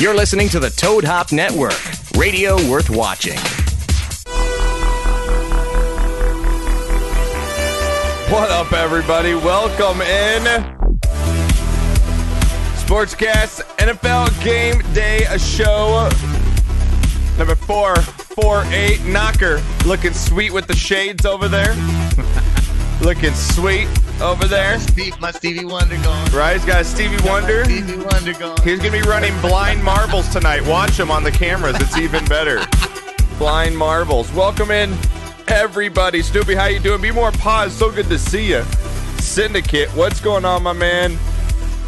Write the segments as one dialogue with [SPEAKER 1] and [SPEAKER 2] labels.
[SPEAKER 1] You're listening to the Toad Hop Network, radio worth watching.
[SPEAKER 2] What up, everybody? Welcome in. Sportscast NFL Game Day a show. Number four, four, eight, knocker. Looking sweet with the shades over there. Looking sweet over there.
[SPEAKER 3] Steve, my Stevie Wonder going.
[SPEAKER 2] Right? He's got Stevie Wonder.
[SPEAKER 3] Stevie Wonder going.
[SPEAKER 2] He's to be running blind marbles tonight. Watch him on the cameras. It's even better. blind marbles. Welcome in, everybody. Snoopy, how you doing? Be more pause. So good to see you. Syndicate, what's going on, my man?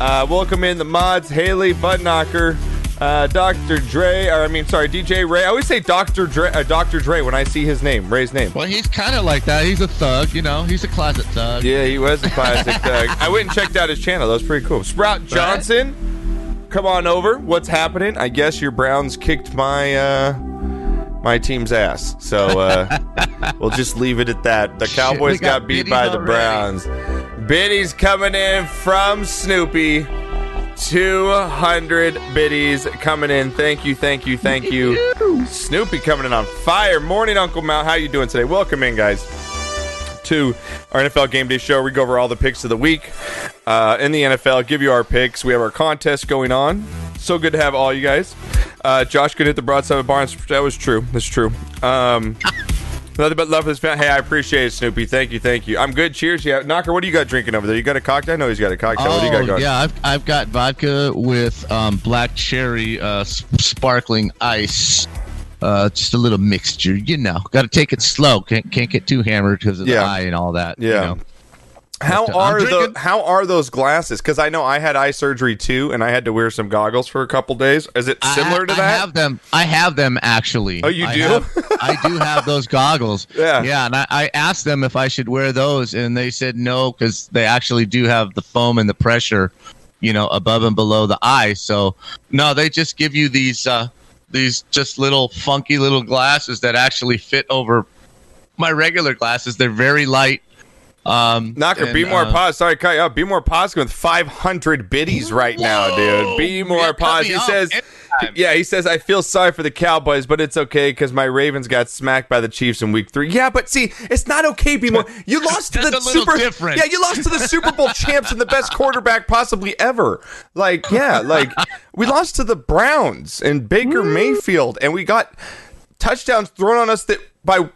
[SPEAKER 2] Uh, welcome in the mods. Haley, Butt Knocker, uh, Dr. Dre, or I mean, sorry, DJ Ray. I always say Dr. Dre, uh, Dr. Dre when I see his name, Ray's name.
[SPEAKER 3] Well, he's kind of like that. He's a thug, you know. He's a closet thug.
[SPEAKER 2] Yeah, he was a classic thug. I went and checked out his channel. That was pretty cool. Sprout Johnson, come on over. What's happening? I guess your Browns kicked my uh, my team's ass. So uh, we'll just leave it at that. The Cowboys
[SPEAKER 3] we got
[SPEAKER 2] got, beat by the. Browns. Biddy's coming in from Snoopy. 200 biddies coming in. Thank you, thank you, thank you. Snoopy coming in on fire. Morning, Uncle Mount. How you doing today? Welcome in, guys to our NFL Game Day show. We go over all the picks of the week uh, in the NFL, give you our picks. We have our contest going on. So good to have all you guys. Uh, Josh could hit the broadside of Barnes. That was true. That's true. Um, nothing but love for this fan. Hey, I appreciate it, Snoopy. Thank you, thank you. I'm good. Cheers. Yeah, Knocker. What do you got drinking over there? You got a cocktail? I know he's got a cocktail. what do you got
[SPEAKER 3] Oh,
[SPEAKER 2] going?
[SPEAKER 3] yeah, I've, I've got vodka with um, black cherry uh, sparkling ice. Uh, just a little mixture, you know. Got to take it slow. Can't can't get too hammered because of
[SPEAKER 2] Yeah.
[SPEAKER 3] the eye and all that. you
[SPEAKER 2] Yeah.
[SPEAKER 3] know.
[SPEAKER 2] How are the How are those glasses? Because I know I had eye surgery too, and I had to wear some goggles for a couple days. Is it similar
[SPEAKER 3] I,
[SPEAKER 2] to
[SPEAKER 3] I
[SPEAKER 2] that?
[SPEAKER 3] I have them. I have them actually.
[SPEAKER 2] Oh, you
[SPEAKER 3] I
[SPEAKER 2] do?
[SPEAKER 3] have- I do have those goggles.
[SPEAKER 2] Yeah.
[SPEAKER 3] yeah. And I, I asked them if I should wear those, and they said no because they actually do have the foam and the pressure, you know, above and below the eye. So no, they just give you these uh, these just little funky little glasses that actually fit over my regular glasses. They're very light. Um,
[SPEAKER 2] Knocker,
[SPEAKER 3] and,
[SPEAKER 2] be more
[SPEAKER 3] uh,
[SPEAKER 2] positive. Sorry, cut you up. Be more positive with 500 biddies right now, dude. Be more positive. He says,
[SPEAKER 3] anytime.
[SPEAKER 2] yeah, he says, I feel sorry for the Cowboys, but it's okay because my Ravens got smacked by the Chiefs in week three. Yeah, but see, it's not okay, Be more. You lost to the Super
[SPEAKER 3] different.
[SPEAKER 2] Yeah, you lost to the Super Bowl champs and the best quarterback possibly ever. Like, yeah, like we lost to the Browns and Baker Mayfield, and we got touchdowns thrown on us that by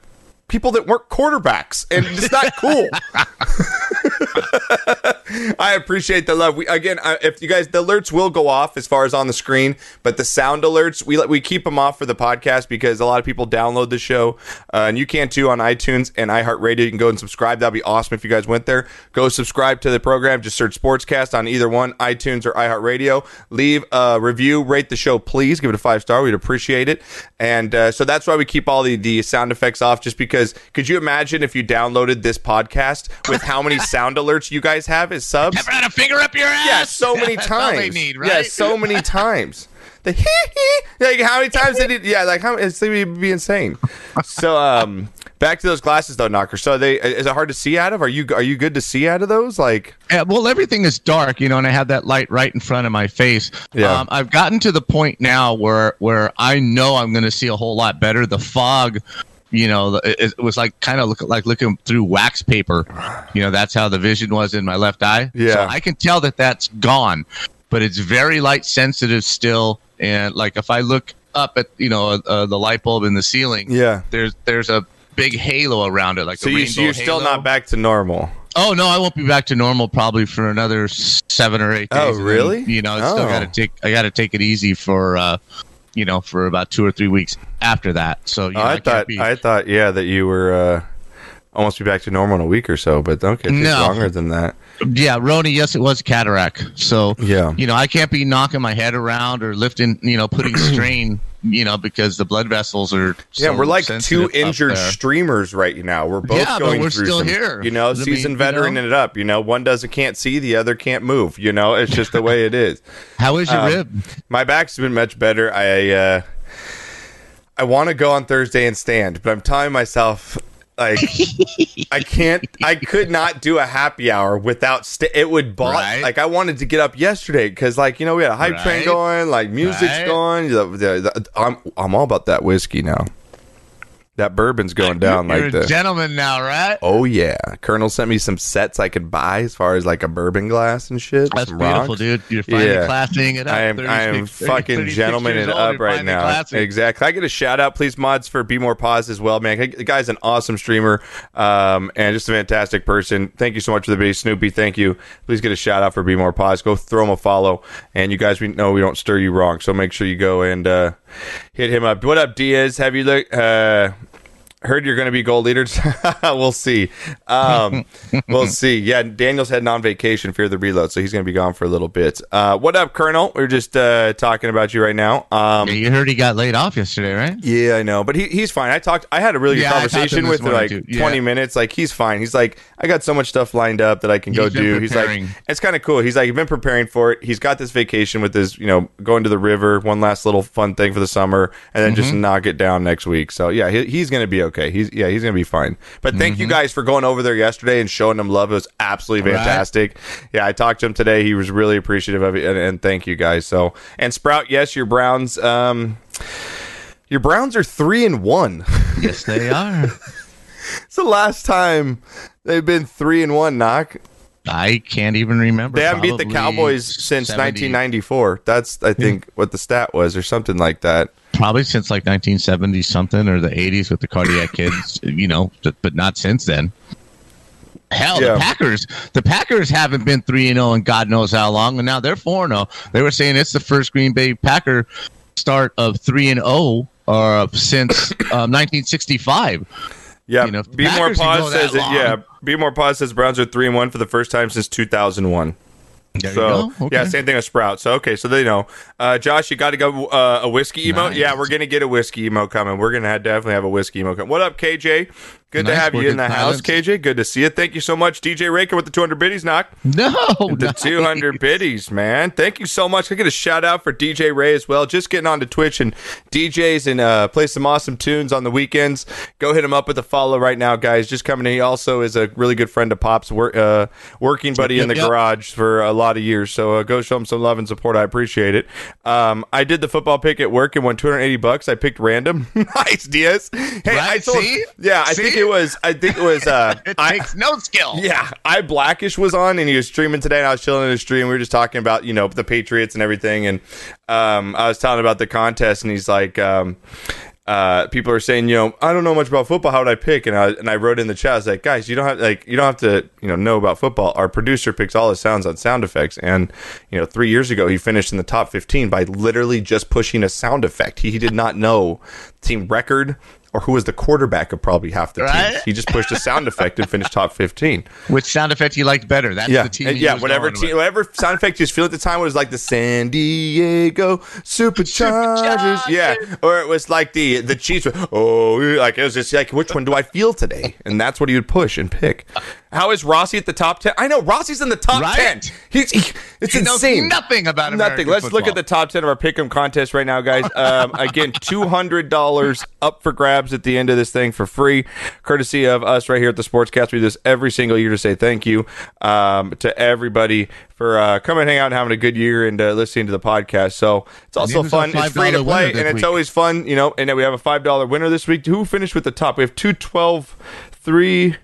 [SPEAKER 2] people that weren't quarterbacks, and it's not cool. I appreciate the love. We again, I, if you guys, the alerts will go off as far as on the screen, but the sound alerts we we keep them off for the podcast because a lot of people download the show, uh, and you can too on iTunes and iHeartRadio. You can go and subscribe. That'd be awesome if you guys went there. Go subscribe to the program. Just search Sportscast on either one, iTunes or iHeartRadio. Leave a review, rate the show, please. Give it a five star. We'd appreciate it. And uh, so that's why we keep all the the sound effects off. Just because, could you imagine if you downloaded this podcast with how many sound alerts you guys have as subs?
[SPEAKER 3] Ever had a finger up your ass?
[SPEAKER 2] Yeah, so many
[SPEAKER 3] That's all
[SPEAKER 2] times.
[SPEAKER 3] they need, right?
[SPEAKER 2] Yeah, so many times. The hee hee. Like how many times did it? Yeah, like how? It's it'd be insane. So um, back to those glasses though, Knocker. So they is it hard to see out of? Are you are you good to see out of those? Like
[SPEAKER 3] Yeah, well, everything is dark, you know, and I have that light right in front of my face.
[SPEAKER 2] Yeah.
[SPEAKER 3] Um, I've gotten to the point now where where I know I'm going to see a whole lot better. The fog, you know, it, it was like kind of look, like looking through wax paper. You know, that's how the vision was in my left eye.
[SPEAKER 2] Yeah.
[SPEAKER 3] so I can tell that that's gone, but it's very light sensitive still. And like if I look up at you know uh, the light bulb in the ceiling,
[SPEAKER 2] Yeah.
[SPEAKER 3] there's there's a big halo around it, like
[SPEAKER 2] so
[SPEAKER 3] a
[SPEAKER 2] you
[SPEAKER 3] rainbow
[SPEAKER 2] you're still not back to normal.
[SPEAKER 3] Oh no, I won't be back to normal probably for another seven or eight days.
[SPEAKER 2] Oh,
[SPEAKER 3] and then,
[SPEAKER 2] really?
[SPEAKER 3] you know, I still
[SPEAKER 2] Oh.
[SPEAKER 3] got to take. I got to take it easy for, uh, you know, for about two or three weeks after that. So you know,
[SPEAKER 2] Oh, I
[SPEAKER 3] can't
[SPEAKER 2] thought
[SPEAKER 3] be-
[SPEAKER 2] I thought yeah that you were uh, almost be back to normal in a week or so, but okay, it
[SPEAKER 3] No.
[SPEAKER 2] longer than that.
[SPEAKER 3] Yeah, Roni. Yes, it was a cataract. So
[SPEAKER 2] Yeah.
[SPEAKER 3] you know, I can't be knocking my head around or lifting, you know, putting strain, you know, because the blood vessels are.
[SPEAKER 2] Yeah,
[SPEAKER 3] so
[SPEAKER 2] we're like two injured streamers right now. We're both
[SPEAKER 3] Yeah, but we're
[SPEAKER 2] through
[SPEAKER 3] still
[SPEAKER 2] some,
[SPEAKER 3] here.
[SPEAKER 2] You know, seasoned
[SPEAKER 3] you
[SPEAKER 2] veteran
[SPEAKER 3] know?
[SPEAKER 2] it up. You know, one doesn't can't see, the other can't move. You know, it's just the way it is.
[SPEAKER 3] How is your
[SPEAKER 2] Um,
[SPEAKER 3] rib?
[SPEAKER 2] My back's been much better. I uh, I want to go on Thursday and stand, but I'm telling myself Like I can't I could not do a happy hour without st- it would bother
[SPEAKER 3] Right.
[SPEAKER 2] like I wanted to get up yesterday cuz like you know we had a hype train going, like music's
[SPEAKER 3] Right.
[SPEAKER 2] going. The, the, the, I'm I'm all about that whiskey now. That bourbon's going down
[SPEAKER 3] You're
[SPEAKER 2] like
[SPEAKER 3] a
[SPEAKER 2] the
[SPEAKER 3] gentleman now, right?
[SPEAKER 2] Oh yeah, Colonel sent me some sets I could buy as far as like a bourbon glass and shit.
[SPEAKER 3] That's beautiful,
[SPEAKER 2] rocks.
[SPEAKER 3] dude. You're finally
[SPEAKER 2] Yeah.
[SPEAKER 3] classing it up.
[SPEAKER 2] I am I am
[SPEAKER 3] 36
[SPEAKER 2] fucking
[SPEAKER 3] 36
[SPEAKER 2] gentleman and up right now.
[SPEAKER 3] classing.
[SPEAKER 2] Exactly. I get a shout out, please, mods for Be More Pause as well, man. The guy's an awesome streamer um, and just a fantastic person. Thank you so much for the video, Snoopy. Thank you. Please get a shout out for Be More Pause. Go throw him a follow, and you guys we know we don't stir you wrong, so make sure you go and uh, hit him up. What up, Diaz? Have you look? Uh, Heard you're going to be gold leaders. we'll see. Um, we'll see. Yeah, Daniel's heading on vacation fear the reload, so he's going to be gone for a little bit. Uh, what up, Colonel? We're just uh, talking about you right now. Um,
[SPEAKER 3] Yeah, you heard he got laid off yesterday, right?
[SPEAKER 2] yeah, I know, but he, he's fine. I talked. I had a really good
[SPEAKER 3] Yeah, to him
[SPEAKER 2] conversation with him, like.
[SPEAKER 3] Yeah.
[SPEAKER 2] twenty minutes. Like he's fine. He's like, I got so much stuff lined up that I can go
[SPEAKER 3] He's been
[SPEAKER 2] do. He's like, it's kind of cool. He's like, you've been preparing for it. He's got this vacation with his, you know, going to the river, one last little fun thing for the summer, and then
[SPEAKER 3] Mm-hmm.
[SPEAKER 2] just knock it down next week. So yeah, he, he's gonna be okay. He's yeah, he's gonna be fine. But thank
[SPEAKER 3] Mm-hmm.
[SPEAKER 2] you guys for going over there yesterday and showing him love. It was absolutely
[SPEAKER 3] Right.
[SPEAKER 2] fantastic. Yeah, I talked to him today. He was really appreciative of it, and, and thank you guys. So and Sprout, yes, your Browns. Um, your Browns are three and one.
[SPEAKER 3] Yes, they are.
[SPEAKER 2] it's the last time they've been three and one. Knock.
[SPEAKER 3] I can't even remember.
[SPEAKER 2] They haven't beat the Cowboys since
[SPEAKER 3] 70
[SPEAKER 2] 1994. That's I think what the stat was, or something like that.
[SPEAKER 3] Probably since like 1970 something or the 80s with the cardiac kids, you know, but- not since then. Hell,
[SPEAKER 2] Yeah.
[SPEAKER 3] the Packers, the Packers haven't been three and zero in God knows how long, and now they're four and zero. They were saying it's the first Green Bay Packer start of three and zero uh, since um, 1965.
[SPEAKER 2] Yeah,
[SPEAKER 3] You know,
[SPEAKER 2] Be more pause says it. Yeah, Be more pause says Browns are three and one for the first time since 2001.
[SPEAKER 3] There
[SPEAKER 2] So
[SPEAKER 3] you go. Okay.
[SPEAKER 2] yeah, same thing with Sprout. So okay, so they know. Uh, Josh, you got to go uh, a whiskey emote.
[SPEAKER 3] Nice.
[SPEAKER 2] Yeah, we're gonna get a whiskey emote coming. We're gonna have, definitely have a whiskey emote coming. What up, KJ? Good to have you in the house,
[SPEAKER 3] silence.
[SPEAKER 2] KJ. Good to see you. Thank you so much, DJ Raker with the 200 biddies. Knock.
[SPEAKER 3] No,
[SPEAKER 2] The
[SPEAKER 3] no.
[SPEAKER 2] 200 biddies, man. Thank you so much. I get a shout out for DJ Ray as well. Just getting onto Twitch and DJs and uh, play some awesome tunes on the weekends. Go hit him up with a follow right now, guys. Just coming in. He also is a really good friend of Pop's, wor- uh, working buddy in the
[SPEAKER 3] Yep, yep.
[SPEAKER 2] garage for a lot of years. So uh, go show him some love and support. I appreciate it. Um, I did the football pick at work and won 280 bucks. I picked random. nice, Diaz. Hey, I
[SPEAKER 3] Right,
[SPEAKER 2] told.
[SPEAKER 3] see?
[SPEAKER 2] Yeah, I think
[SPEAKER 3] See?
[SPEAKER 2] It was. I think it was. Uh,
[SPEAKER 3] it
[SPEAKER 2] I,
[SPEAKER 3] takes no skill.
[SPEAKER 2] yeah, I Blackish was on and he was streaming today, and I was chilling in his stream. We were just talking about you know the Patriots and everything, and um, I was telling about the contest, and he's like, um, uh, people are saying, you know, I don't know much about football. How would I pick? And I and I wrote in the chat, I was like, guys, you don't have like you don't have to you know know about football. Our producer picks all his sounds on sound effects, and you know, three years ago he finished in the top fifteen by literally just pushing a sound effect. He, he did not know team record. Or who was the quarterback of probably half the
[SPEAKER 3] Right?
[SPEAKER 2] teams? He just pushed a sound effect and finished top fifteen.
[SPEAKER 3] Which sound effect you liked better? That's
[SPEAKER 2] Yeah,
[SPEAKER 3] the team. Uh,
[SPEAKER 2] yeah.
[SPEAKER 3] was
[SPEAKER 2] Whatever team,
[SPEAKER 3] with.
[SPEAKER 2] whatever sound effect you was feeling at the time was like the San Diego Superchargers. Yeah, or it was like the the Chiefs. were, Oh, like it was just like which one do I feel today? And that's what he would push and pick. How is Rossi at the top ten? I know Rossi's in the top
[SPEAKER 3] Right?
[SPEAKER 2] ten. He's he, it's
[SPEAKER 3] He
[SPEAKER 2] insane.
[SPEAKER 3] nothing about
[SPEAKER 2] Nothing. Let's look at the top ten of our pick'em contest right now, guys. Um, again, two hundred dollars up for grabs at the end of this thing for free, courtesy of us right here at the Sportscast. We do this every single year to say thank you um, to everybody for uh, coming, hang out, and having a good year and uh, listening to the podcast. So it's also fun. It's free to play, and it's
[SPEAKER 3] week?
[SPEAKER 2] always fun, you know. And we have a five dollar winner this week. Who finished with the top? We have two twelve, three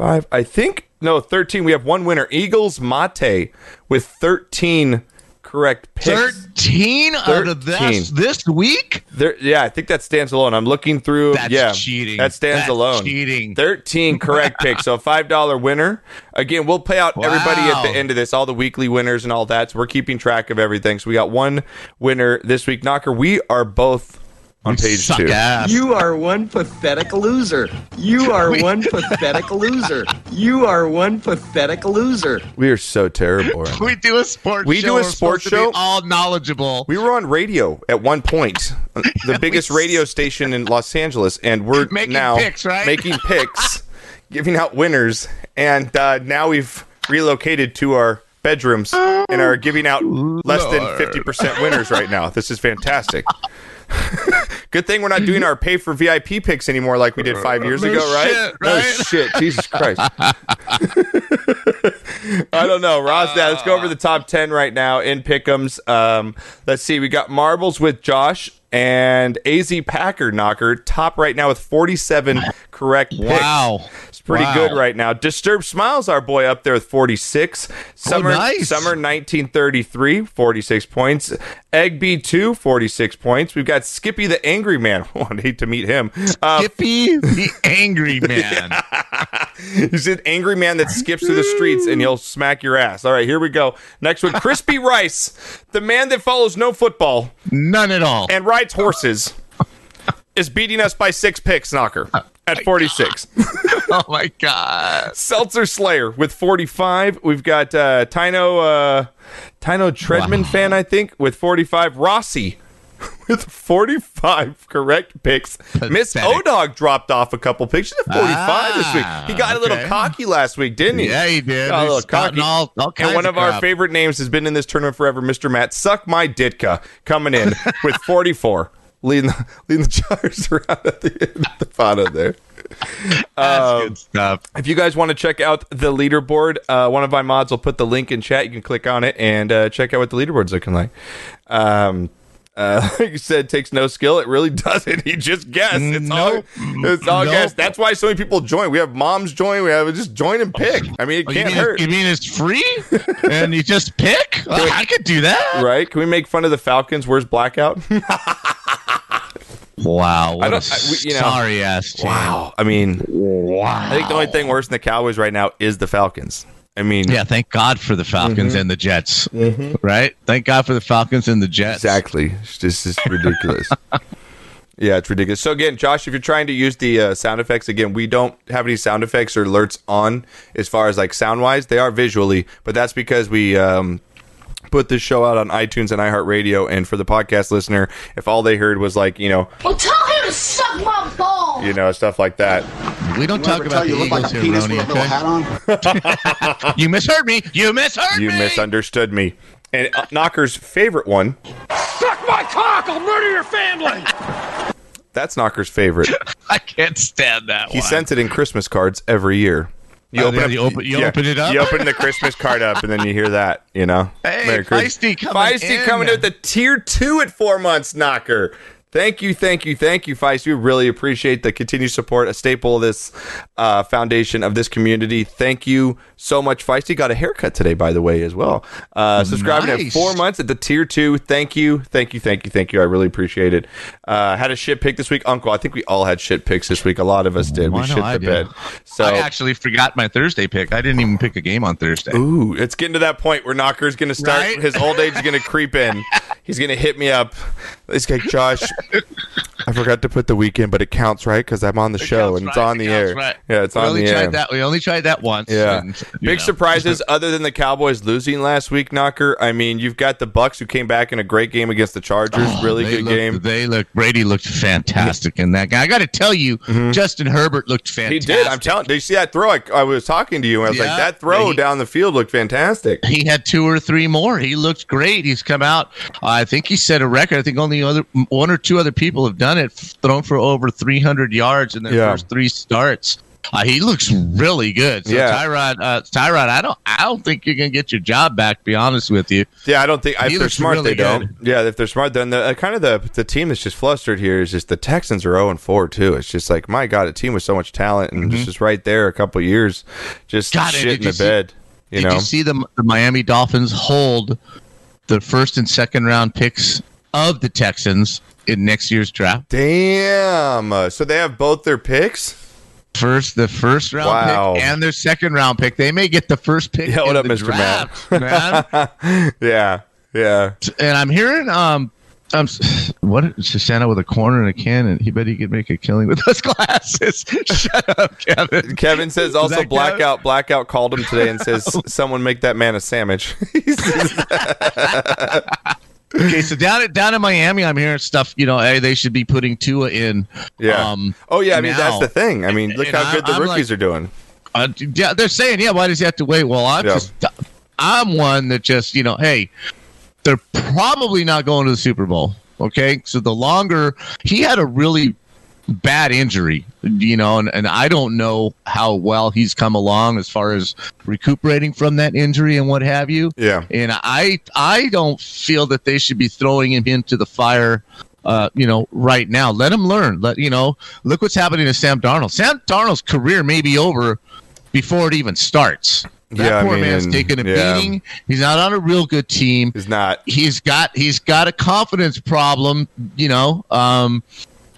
[SPEAKER 2] five, I think. No, 13. We have one winner. Eagles Mate with 13 correct picks.
[SPEAKER 3] Thirteen out of this this week.
[SPEAKER 2] There, yeah, I think that stands alone. I'm looking through.
[SPEAKER 3] That's
[SPEAKER 2] yeah,
[SPEAKER 3] cheating.
[SPEAKER 2] That stands
[SPEAKER 3] That's
[SPEAKER 2] alone.
[SPEAKER 3] cheating.
[SPEAKER 2] 13 correct picks. So a five dollar winner. Again, we'll pay out everybody at the end of this, all the weekly winners and all that. So we're keeping track of everything. So we got one winner this week. Knocker, we are both on page
[SPEAKER 3] Suck
[SPEAKER 2] two.
[SPEAKER 3] ass.
[SPEAKER 4] You are one pathetic loser. You are one pathetic loser. You are one pathetic loser.
[SPEAKER 2] We are so terrible. right
[SPEAKER 3] we do a sports. Show.
[SPEAKER 2] We
[SPEAKER 3] show.
[SPEAKER 2] do a
[SPEAKER 3] We're
[SPEAKER 2] sports
[SPEAKER 3] supposed to be
[SPEAKER 2] show?
[SPEAKER 3] all knowledgeable.
[SPEAKER 2] We were on radio at one point, the biggest radio station in Los Angeles, and we're
[SPEAKER 3] Making
[SPEAKER 2] now
[SPEAKER 3] picks, right?
[SPEAKER 2] making picks, giving out winners, and uh, now we've relocated to our bedrooms and are giving out less than fifty percent winners right now. This is fantastic. Good thing we're not doing our pay for VIP picks anymore like we did five years ago, right?
[SPEAKER 3] shit,
[SPEAKER 2] No
[SPEAKER 3] right?
[SPEAKER 2] shit. Jesus Christ. I don't know. Ross, Dad, let's go over the top 10 right now in Pick'ems. Um, let's see. We got Marbles with Josh and AZ Packer Knocker, top right now with 47 correct picks.
[SPEAKER 3] Wow.
[SPEAKER 2] It's pretty
[SPEAKER 3] Wow.
[SPEAKER 2] good right now. Disturbed Smiles, our boy, up there with 46. Summer,
[SPEAKER 3] Oh, nice.
[SPEAKER 2] Summer 1933, 46 points. Egg B2, 46 points. We've got Skippy the Angry Man. Oh, I'd hate to meet him. Uh,
[SPEAKER 3] Skippy the angry man.
[SPEAKER 2] He's an angry man that skips through the streets and he'll smack your ass. All right, here we go. Next one Crispy Rice, the man that follows no football
[SPEAKER 3] None at all.
[SPEAKER 2] and rides horses, is beating us by six picks, knocker. At 46.
[SPEAKER 3] oh my god.
[SPEAKER 2] Seltzer Slayer with 45. We've got uh, Tino uh, Tino Treadman
[SPEAKER 3] Wow.
[SPEAKER 2] fan, I think, with 45. Rossi with 45 correct picks. Miss
[SPEAKER 3] Pathetic.
[SPEAKER 2] Odog dropped off a couple picks. She's at 45 this week.
[SPEAKER 3] Ah,
[SPEAKER 2] He got a little cocky last week, didn't he?
[SPEAKER 3] Yeah, he did.
[SPEAKER 2] Got a little
[SPEAKER 3] He's
[SPEAKER 2] cocky.
[SPEAKER 3] all- all
[SPEAKER 2] and one
[SPEAKER 3] of
[SPEAKER 2] of our favorite names has been in this tournament forever, Mr. Matt. Suck my Ditka coming in with 44. Leading the, leading the Chargers around at the end of the bottom there.
[SPEAKER 3] That's good stuff.
[SPEAKER 2] If you guys want to check out the leaderboard, uh, one of my mods will put the link in chat. You can click on it and uh, check out what the leaderboard's looking like. Um, uh, like you said, it takes no skill. It really doesn't. You just guess. It's all. It's all
[SPEAKER 3] Nope.
[SPEAKER 2] guess. That's why so many people join. We have moms join. We have just join and pick. I mean, it
[SPEAKER 3] Oh,
[SPEAKER 2] can't
[SPEAKER 3] mean,
[SPEAKER 2] hurt,
[SPEAKER 3] you mean it's free? and you just pick? Well, I could do that.
[SPEAKER 2] right? Can we make fun of the Falcons? Where's blackout?
[SPEAKER 3] Wow. What a
[SPEAKER 2] don't- I- we- you know-
[SPEAKER 3] sorry ass team.
[SPEAKER 2] wow. I mean,
[SPEAKER 3] Wow.
[SPEAKER 2] I think the only thing worse than the Cowboys right now is the Falcons. I mean,
[SPEAKER 3] Yeah, thank God for the Falcons
[SPEAKER 2] Mm-hmm.
[SPEAKER 3] and the Jets. Right? Thank God for the Falcons and the Jets.
[SPEAKER 2] Exactly. It's just it's ridiculous. yeah, it's ridiculous. So again, Josh, if you're trying to use the uh, sound effects, again, we don't have any sound effects or alerts on as far as like sound wise. They are visually, but that's because we um, put this show out on iTunes and iHeartRadio. And for the podcast listener, if all they heard was like you know
[SPEAKER 5] Well, tell him to suck my balls.
[SPEAKER 2] you know stuff like that,
[SPEAKER 3] We don't talk about the
[SPEAKER 6] you look like
[SPEAKER 3] Eagles
[SPEAKER 6] a
[SPEAKER 3] here,
[SPEAKER 6] penis
[SPEAKER 3] Ronnie,
[SPEAKER 6] with a little
[SPEAKER 3] okay?
[SPEAKER 6] hat on?
[SPEAKER 3] You misheard me. You misheard
[SPEAKER 2] you
[SPEAKER 3] me.
[SPEAKER 2] misunderstood me. And uh, Knocker's favorite one.
[SPEAKER 7] Suck my cock! I'll murder your family!
[SPEAKER 2] That's Knocker's favorite.
[SPEAKER 3] I can't stand that
[SPEAKER 2] He
[SPEAKER 3] one.
[SPEAKER 2] sent it in Christmas cards every year. You
[SPEAKER 3] Oh,
[SPEAKER 2] open,
[SPEAKER 3] yeah,
[SPEAKER 2] up,
[SPEAKER 3] you open- you open it up?
[SPEAKER 2] You open the Christmas card up, and then you hear that. You know,
[SPEAKER 3] Hey,
[SPEAKER 2] Christmas.
[SPEAKER 3] Feisty coming
[SPEAKER 2] Feisty
[SPEAKER 3] in.
[SPEAKER 2] coming the tier two at four months, knocker. Thank you, thank you, thank you, Feisty. We really appreciate the continued support, a staple of this uh, foundation of this community. Thank you so much, Feisty. Got a haircut today, by the way, as well. Uh, subscribing at four months at the tier two. Thank you, thank you, thank you, thank you. I really appreciate it. Uh, had a shit pick this week, Uncle. I think we all had shit picks this week. A lot of us did.
[SPEAKER 3] Why
[SPEAKER 2] we shit the bed. So
[SPEAKER 3] I actually forgot my Thursday pick. I didn't even pick a game on Thursday.
[SPEAKER 2] Ooh, it's getting to that point where Knocker's going to start.
[SPEAKER 3] Right?
[SPEAKER 2] His old age is going to creep in. He's going to hit me up. This guy, Josh. I forgot to put the weekend, but it counts, right? Because I'm on the show
[SPEAKER 3] counts,
[SPEAKER 2] and it's
[SPEAKER 3] right?
[SPEAKER 2] on
[SPEAKER 3] It
[SPEAKER 2] the air.
[SPEAKER 3] right.
[SPEAKER 2] Yeah, it's
[SPEAKER 3] we
[SPEAKER 2] on
[SPEAKER 3] only
[SPEAKER 2] the
[SPEAKER 3] tried
[SPEAKER 2] air.
[SPEAKER 3] that. We only tried that once.
[SPEAKER 2] Yeah.
[SPEAKER 3] and,
[SPEAKER 2] Big
[SPEAKER 3] know.
[SPEAKER 2] surprises other than the Cowboys losing last week, Knocker. I mean, you've got the Bucks who came back in a great game against the Chargers. really
[SPEAKER 3] Oh, They
[SPEAKER 2] good
[SPEAKER 3] looked-
[SPEAKER 2] game.
[SPEAKER 3] They look. Brady looked fantastic in that guy. I got to tell you, Justin Herbert looked
[SPEAKER 2] Mm-hmm. He did. I'm telling. Did you see that throw? I, I was talking to you, and I was like, that throw
[SPEAKER 3] he-
[SPEAKER 2] down the field looked fantastic.
[SPEAKER 3] He had two or three more. He looked great. He's come out. I think he set a record. I think only other one or two other people have done it. Thrown for over 300 yards in their
[SPEAKER 2] Yeah.
[SPEAKER 3] first three starts. Uh, he looks really good. So
[SPEAKER 2] Yeah.
[SPEAKER 3] Tyrod, uh, Tyrod, I don't, I don't think you're gonna get your job back. to Be honest with you.
[SPEAKER 2] Yeah, I don't think if they're smart,
[SPEAKER 3] really
[SPEAKER 2] they don't. Yeah, if they're smart, then the uh, kind of the the team that's just flustered here is just the Texans are zero and four too. It's just like my God, a team with so much talent and just, just right there, a couple years, just
[SPEAKER 3] and
[SPEAKER 2] shit in the
[SPEAKER 3] see-
[SPEAKER 2] bed. You
[SPEAKER 3] Did
[SPEAKER 2] know,
[SPEAKER 3] you see the, the Miami Dolphins hold the first and second round picks of the Texans in next year's draft?
[SPEAKER 2] damn. Uh, so they have both their picks.
[SPEAKER 3] First, the first round
[SPEAKER 2] Wow.
[SPEAKER 3] pick and their second round pick. They may get the first pick.
[SPEAKER 2] Yeah, what
[SPEAKER 3] in
[SPEAKER 2] up,
[SPEAKER 3] the
[SPEAKER 2] Mr. Matt?
[SPEAKER 3] draft, man.
[SPEAKER 2] yeah, yeah.
[SPEAKER 3] and I'm hearing um. Um, what Shoshana with a corner and a cannon? He bet he could make a killing with those glasses. Shut up, Kevin.
[SPEAKER 2] Kevin says also blackout. Blackout called him today and says someone make that man a sandwich.
[SPEAKER 3] Okay, so down at down in Miami, I'm hearing stuff. You know, hey, they should be putting Tua in.
[SPEAKER 2] yeah.
[SPEAKER 3] Um,
[SPEAKER 2] oh yeah. I mean that's the thing. I mean look
[SPEAKER 3] And
[SPEAKER 2] how
[SPEAKER 3] I-
[SPEAKER 2] good the
[SPEAKER 3] I'm
[SPEAKER 2] rookies
[SPEAKER 3] like-
[SPEAKER 2] are doing.
[SPEAKER 3] Uh, yeah, they're saying, yeah. Why does he have to wait? Well, I'm
[SPEAKER 2] Yeah.
[SPEAKER 3] just, I'm one that just, you know, hey, they're probably not going to the Super Bowl. Okay, so the longer he had a really bad injury, you know, and, and I don't know how well he's come along as far as recuperating from that injury and what have you.
[SPEAKER 2] Yeah.
[SPEAKER 3] And I I don't feel that they should be throwing him into the fire uh, you know, right now. Let him learn. Let you know, look what's happening to Sam Darnold. Sam Darnold's career may be over before it even starts. That
[SPEAKER 2] Yeah, I
[SPEAKER 3] poor
[SPEAKER 2] mean,
[SPEAKER 3] man's taking a
[SPEAKER 2] yeah.
[SPEAKER 3] beating. He's not on a real good team
[SPEAKER 2] He's not.
[SPEAKER 3] he's got he's got a confidence problem you know um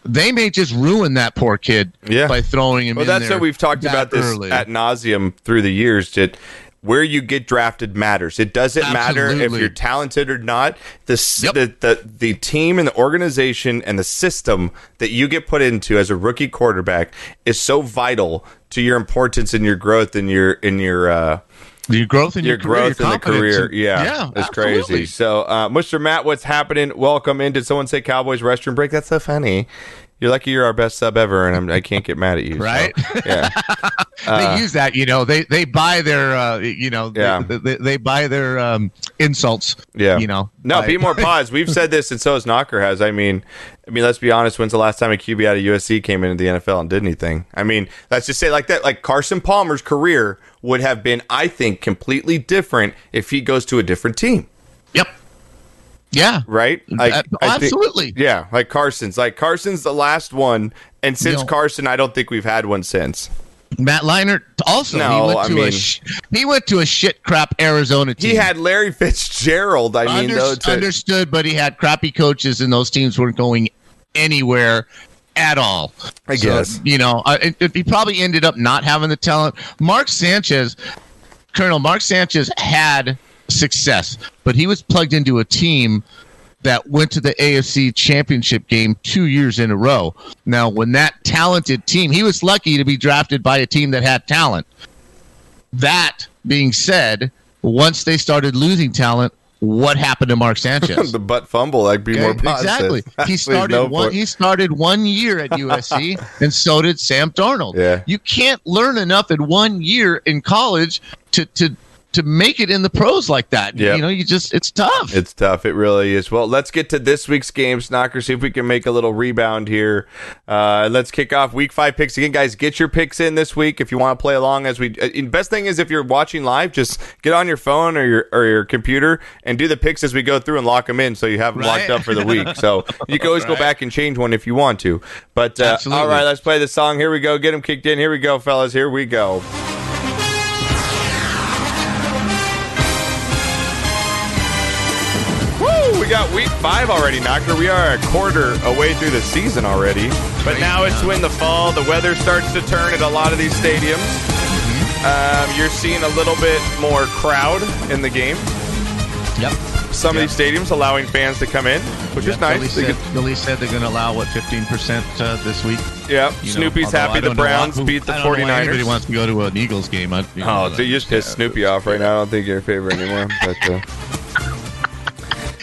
[SPEAKER 3] they may just ruin that poor kid
[SPEAKER 2] Yeah.
[SPEAKER 3] by throwing him
[SPEAKER 2] Well, that's what we've talked about this
[SPEAKER 3] early.
[SPEAKER 2] at nauseum through the years. That where you get drafted matters. It doesn't matter if you're talented or not. The,
[SPEAKER 3] Yep.
[SPEAKER 2] the the the team and the organization and the system that you get put into as a rookie quarterback is so vital to your importance and your growth and your in your. Uh,
[SPEAKER 3] your growth in
[SPEAKER 2] your
[SPEAKER 3] your, career,
[SPEAKER 2] growth in the career.
[SPEAKER 3] and-
[SPEAKER 2] Yeah,
[SPEAKER 3] yeah
[SPEAKER 2] it's
[SPEAKER 3] absolutely.
[SPEAKER 2] crazy. So, uh, Mr. Matt, what's happening? Welcome in. Did someone say Cowboys restroom break? That's so funny. You're lucky you're our best sub ever, and I'm, I can't get mad at you. so,
[SPEAKER 3] Right?
[SPEAKER 2] yeah.
[SPEAKER 3] they use that you know they they buy their uh you know
[SPEAKER 2] Yeah.
[SPEAKER 3] they, they, they buy their um insults
[SPEAKER 2] Yeah.
[SPEAKER 3] you know
[SPEAKER 2] No,
[SPEAKER 3] by-
[SPEAKER 2] be more pause. We've said this, and so has Knocker has. I mean, I mean, let's be honest. When's the last time a QB out of USC came into the NFL and did anything? I mean, let's just say like that. Like Carson Palmer's career would have been, I think, completely different if he goes to a different team.
[SPEAKER 3] yep yeah
[SPEAKER 2] right? I think-
[SPEAKER 3] absolutely.
[SPEAKER 2] yeah, like Carson's. Like Carson's the last one, and since
[SPEAKER 3] No.
[SPEAKER 2] Carson, I don't think we've had one since.
[SPEAKER 3] Matt Leinart also
[SPEAKER 2] No,
[SPEAKER 3] he went
[SPEAKER 2] I
[SPEAKER 3] to
[SPEAKER 2] mean-
[SPEAKER 3] a sh- he went to a shit crap Arizona team
[SPEAKER 2] He had Larry Fitzgerald. I mean,
[SPEAKER 3] Under-
[SPEAKER 2] though, to,
[SPEAKER 3] understood, but he had crappy coaches, and those teams weren't going anywhere at all.
[SPEAKER 2] I
[SPEAKER 3] So,
[SPEAKER 2] guess.
[SPEAKER 3] you know, uh, it, it- he probably ended up not having the talent. Mark Sanchez, Colonel Mark Sanchez had success, but he was plugged into a team that went to the AFC Championship game two years in a row. Now, when that talented team, he was lucky to be drafted by a team that had talent. That being said, once they started losing talent, what happened to Mark Sanchez?
[SPEAKER 2] the butt fumble. I'd be more positive.
[SPEAKER 3] Exactly. He started
[SPEAKER 2] no
[SPEAKER 3] one.
[SPEAKER 2] point.
[SPEAKER 3] He started one year at USC, and so did Sam Darnold.
[SPEAKER 2] Yeah.
[SPEAKER 3] You can't learn enough in one year in college to to to make it in the pros like that.
[SPEAKER 2] Yep.
[SPEAKER 3] You know, you just it's tough.
[SPEAKER 2] It's tough. It really is. Well, let's get to this week's games, Knocker. See if we can make a little rebound here. Uh, let's kick off week five picks again, guys. Get your picks in this week if you want to play along. As we, uh, best thing is if you're watching live, just get on your phone or your or your computer and do the picks as we go through and lock them in, so you have them
[SPEAKER 3] Right.
[SPEAKER 2] locked up for the week. So you can always go back and change one if you want to. But uh, all right, let's play the song. Here we go. Get them kicked in. Here we go, fellas. Here we go. Got week five already, Knocker. We are a quarter away through the season already. But now it's when the fall, the weather starts to turn at a lot of these stadiums. Um, you're seeing a little bit more crowd in the game.
[SPEAKER 3] yep.
[SPEAKER 2] Some of these stadiums allowing fans to come in, which is nice. They
[SPEAKER 3] said, Philly said they're going to allow what 15 percent uh, this week.
[SPEAKER 2] yeah,
[SPEAKER 3] You know,
[SPEAKER 2] Snoopy's
[SPEAKER 3] although
[SPEAKER 2] happy the
[SPEAKER 3] don't know
[SPEAKER 2] Browns
[SPEAKER 3] why-
[SPEAKER 2] beat the
[SPEAKER 3] I don't know why Anybody
[SPEAKER 2] 49ers.
[SPEAKER 3] wants to go to an Eagles game? I'd, you
[SPEAKER 2] Oh,
[SPEAKER 3] know,
[SPEAKER 2] so you just pissed Snoopy off right now. I don't think you're a favorite anymore. But uh,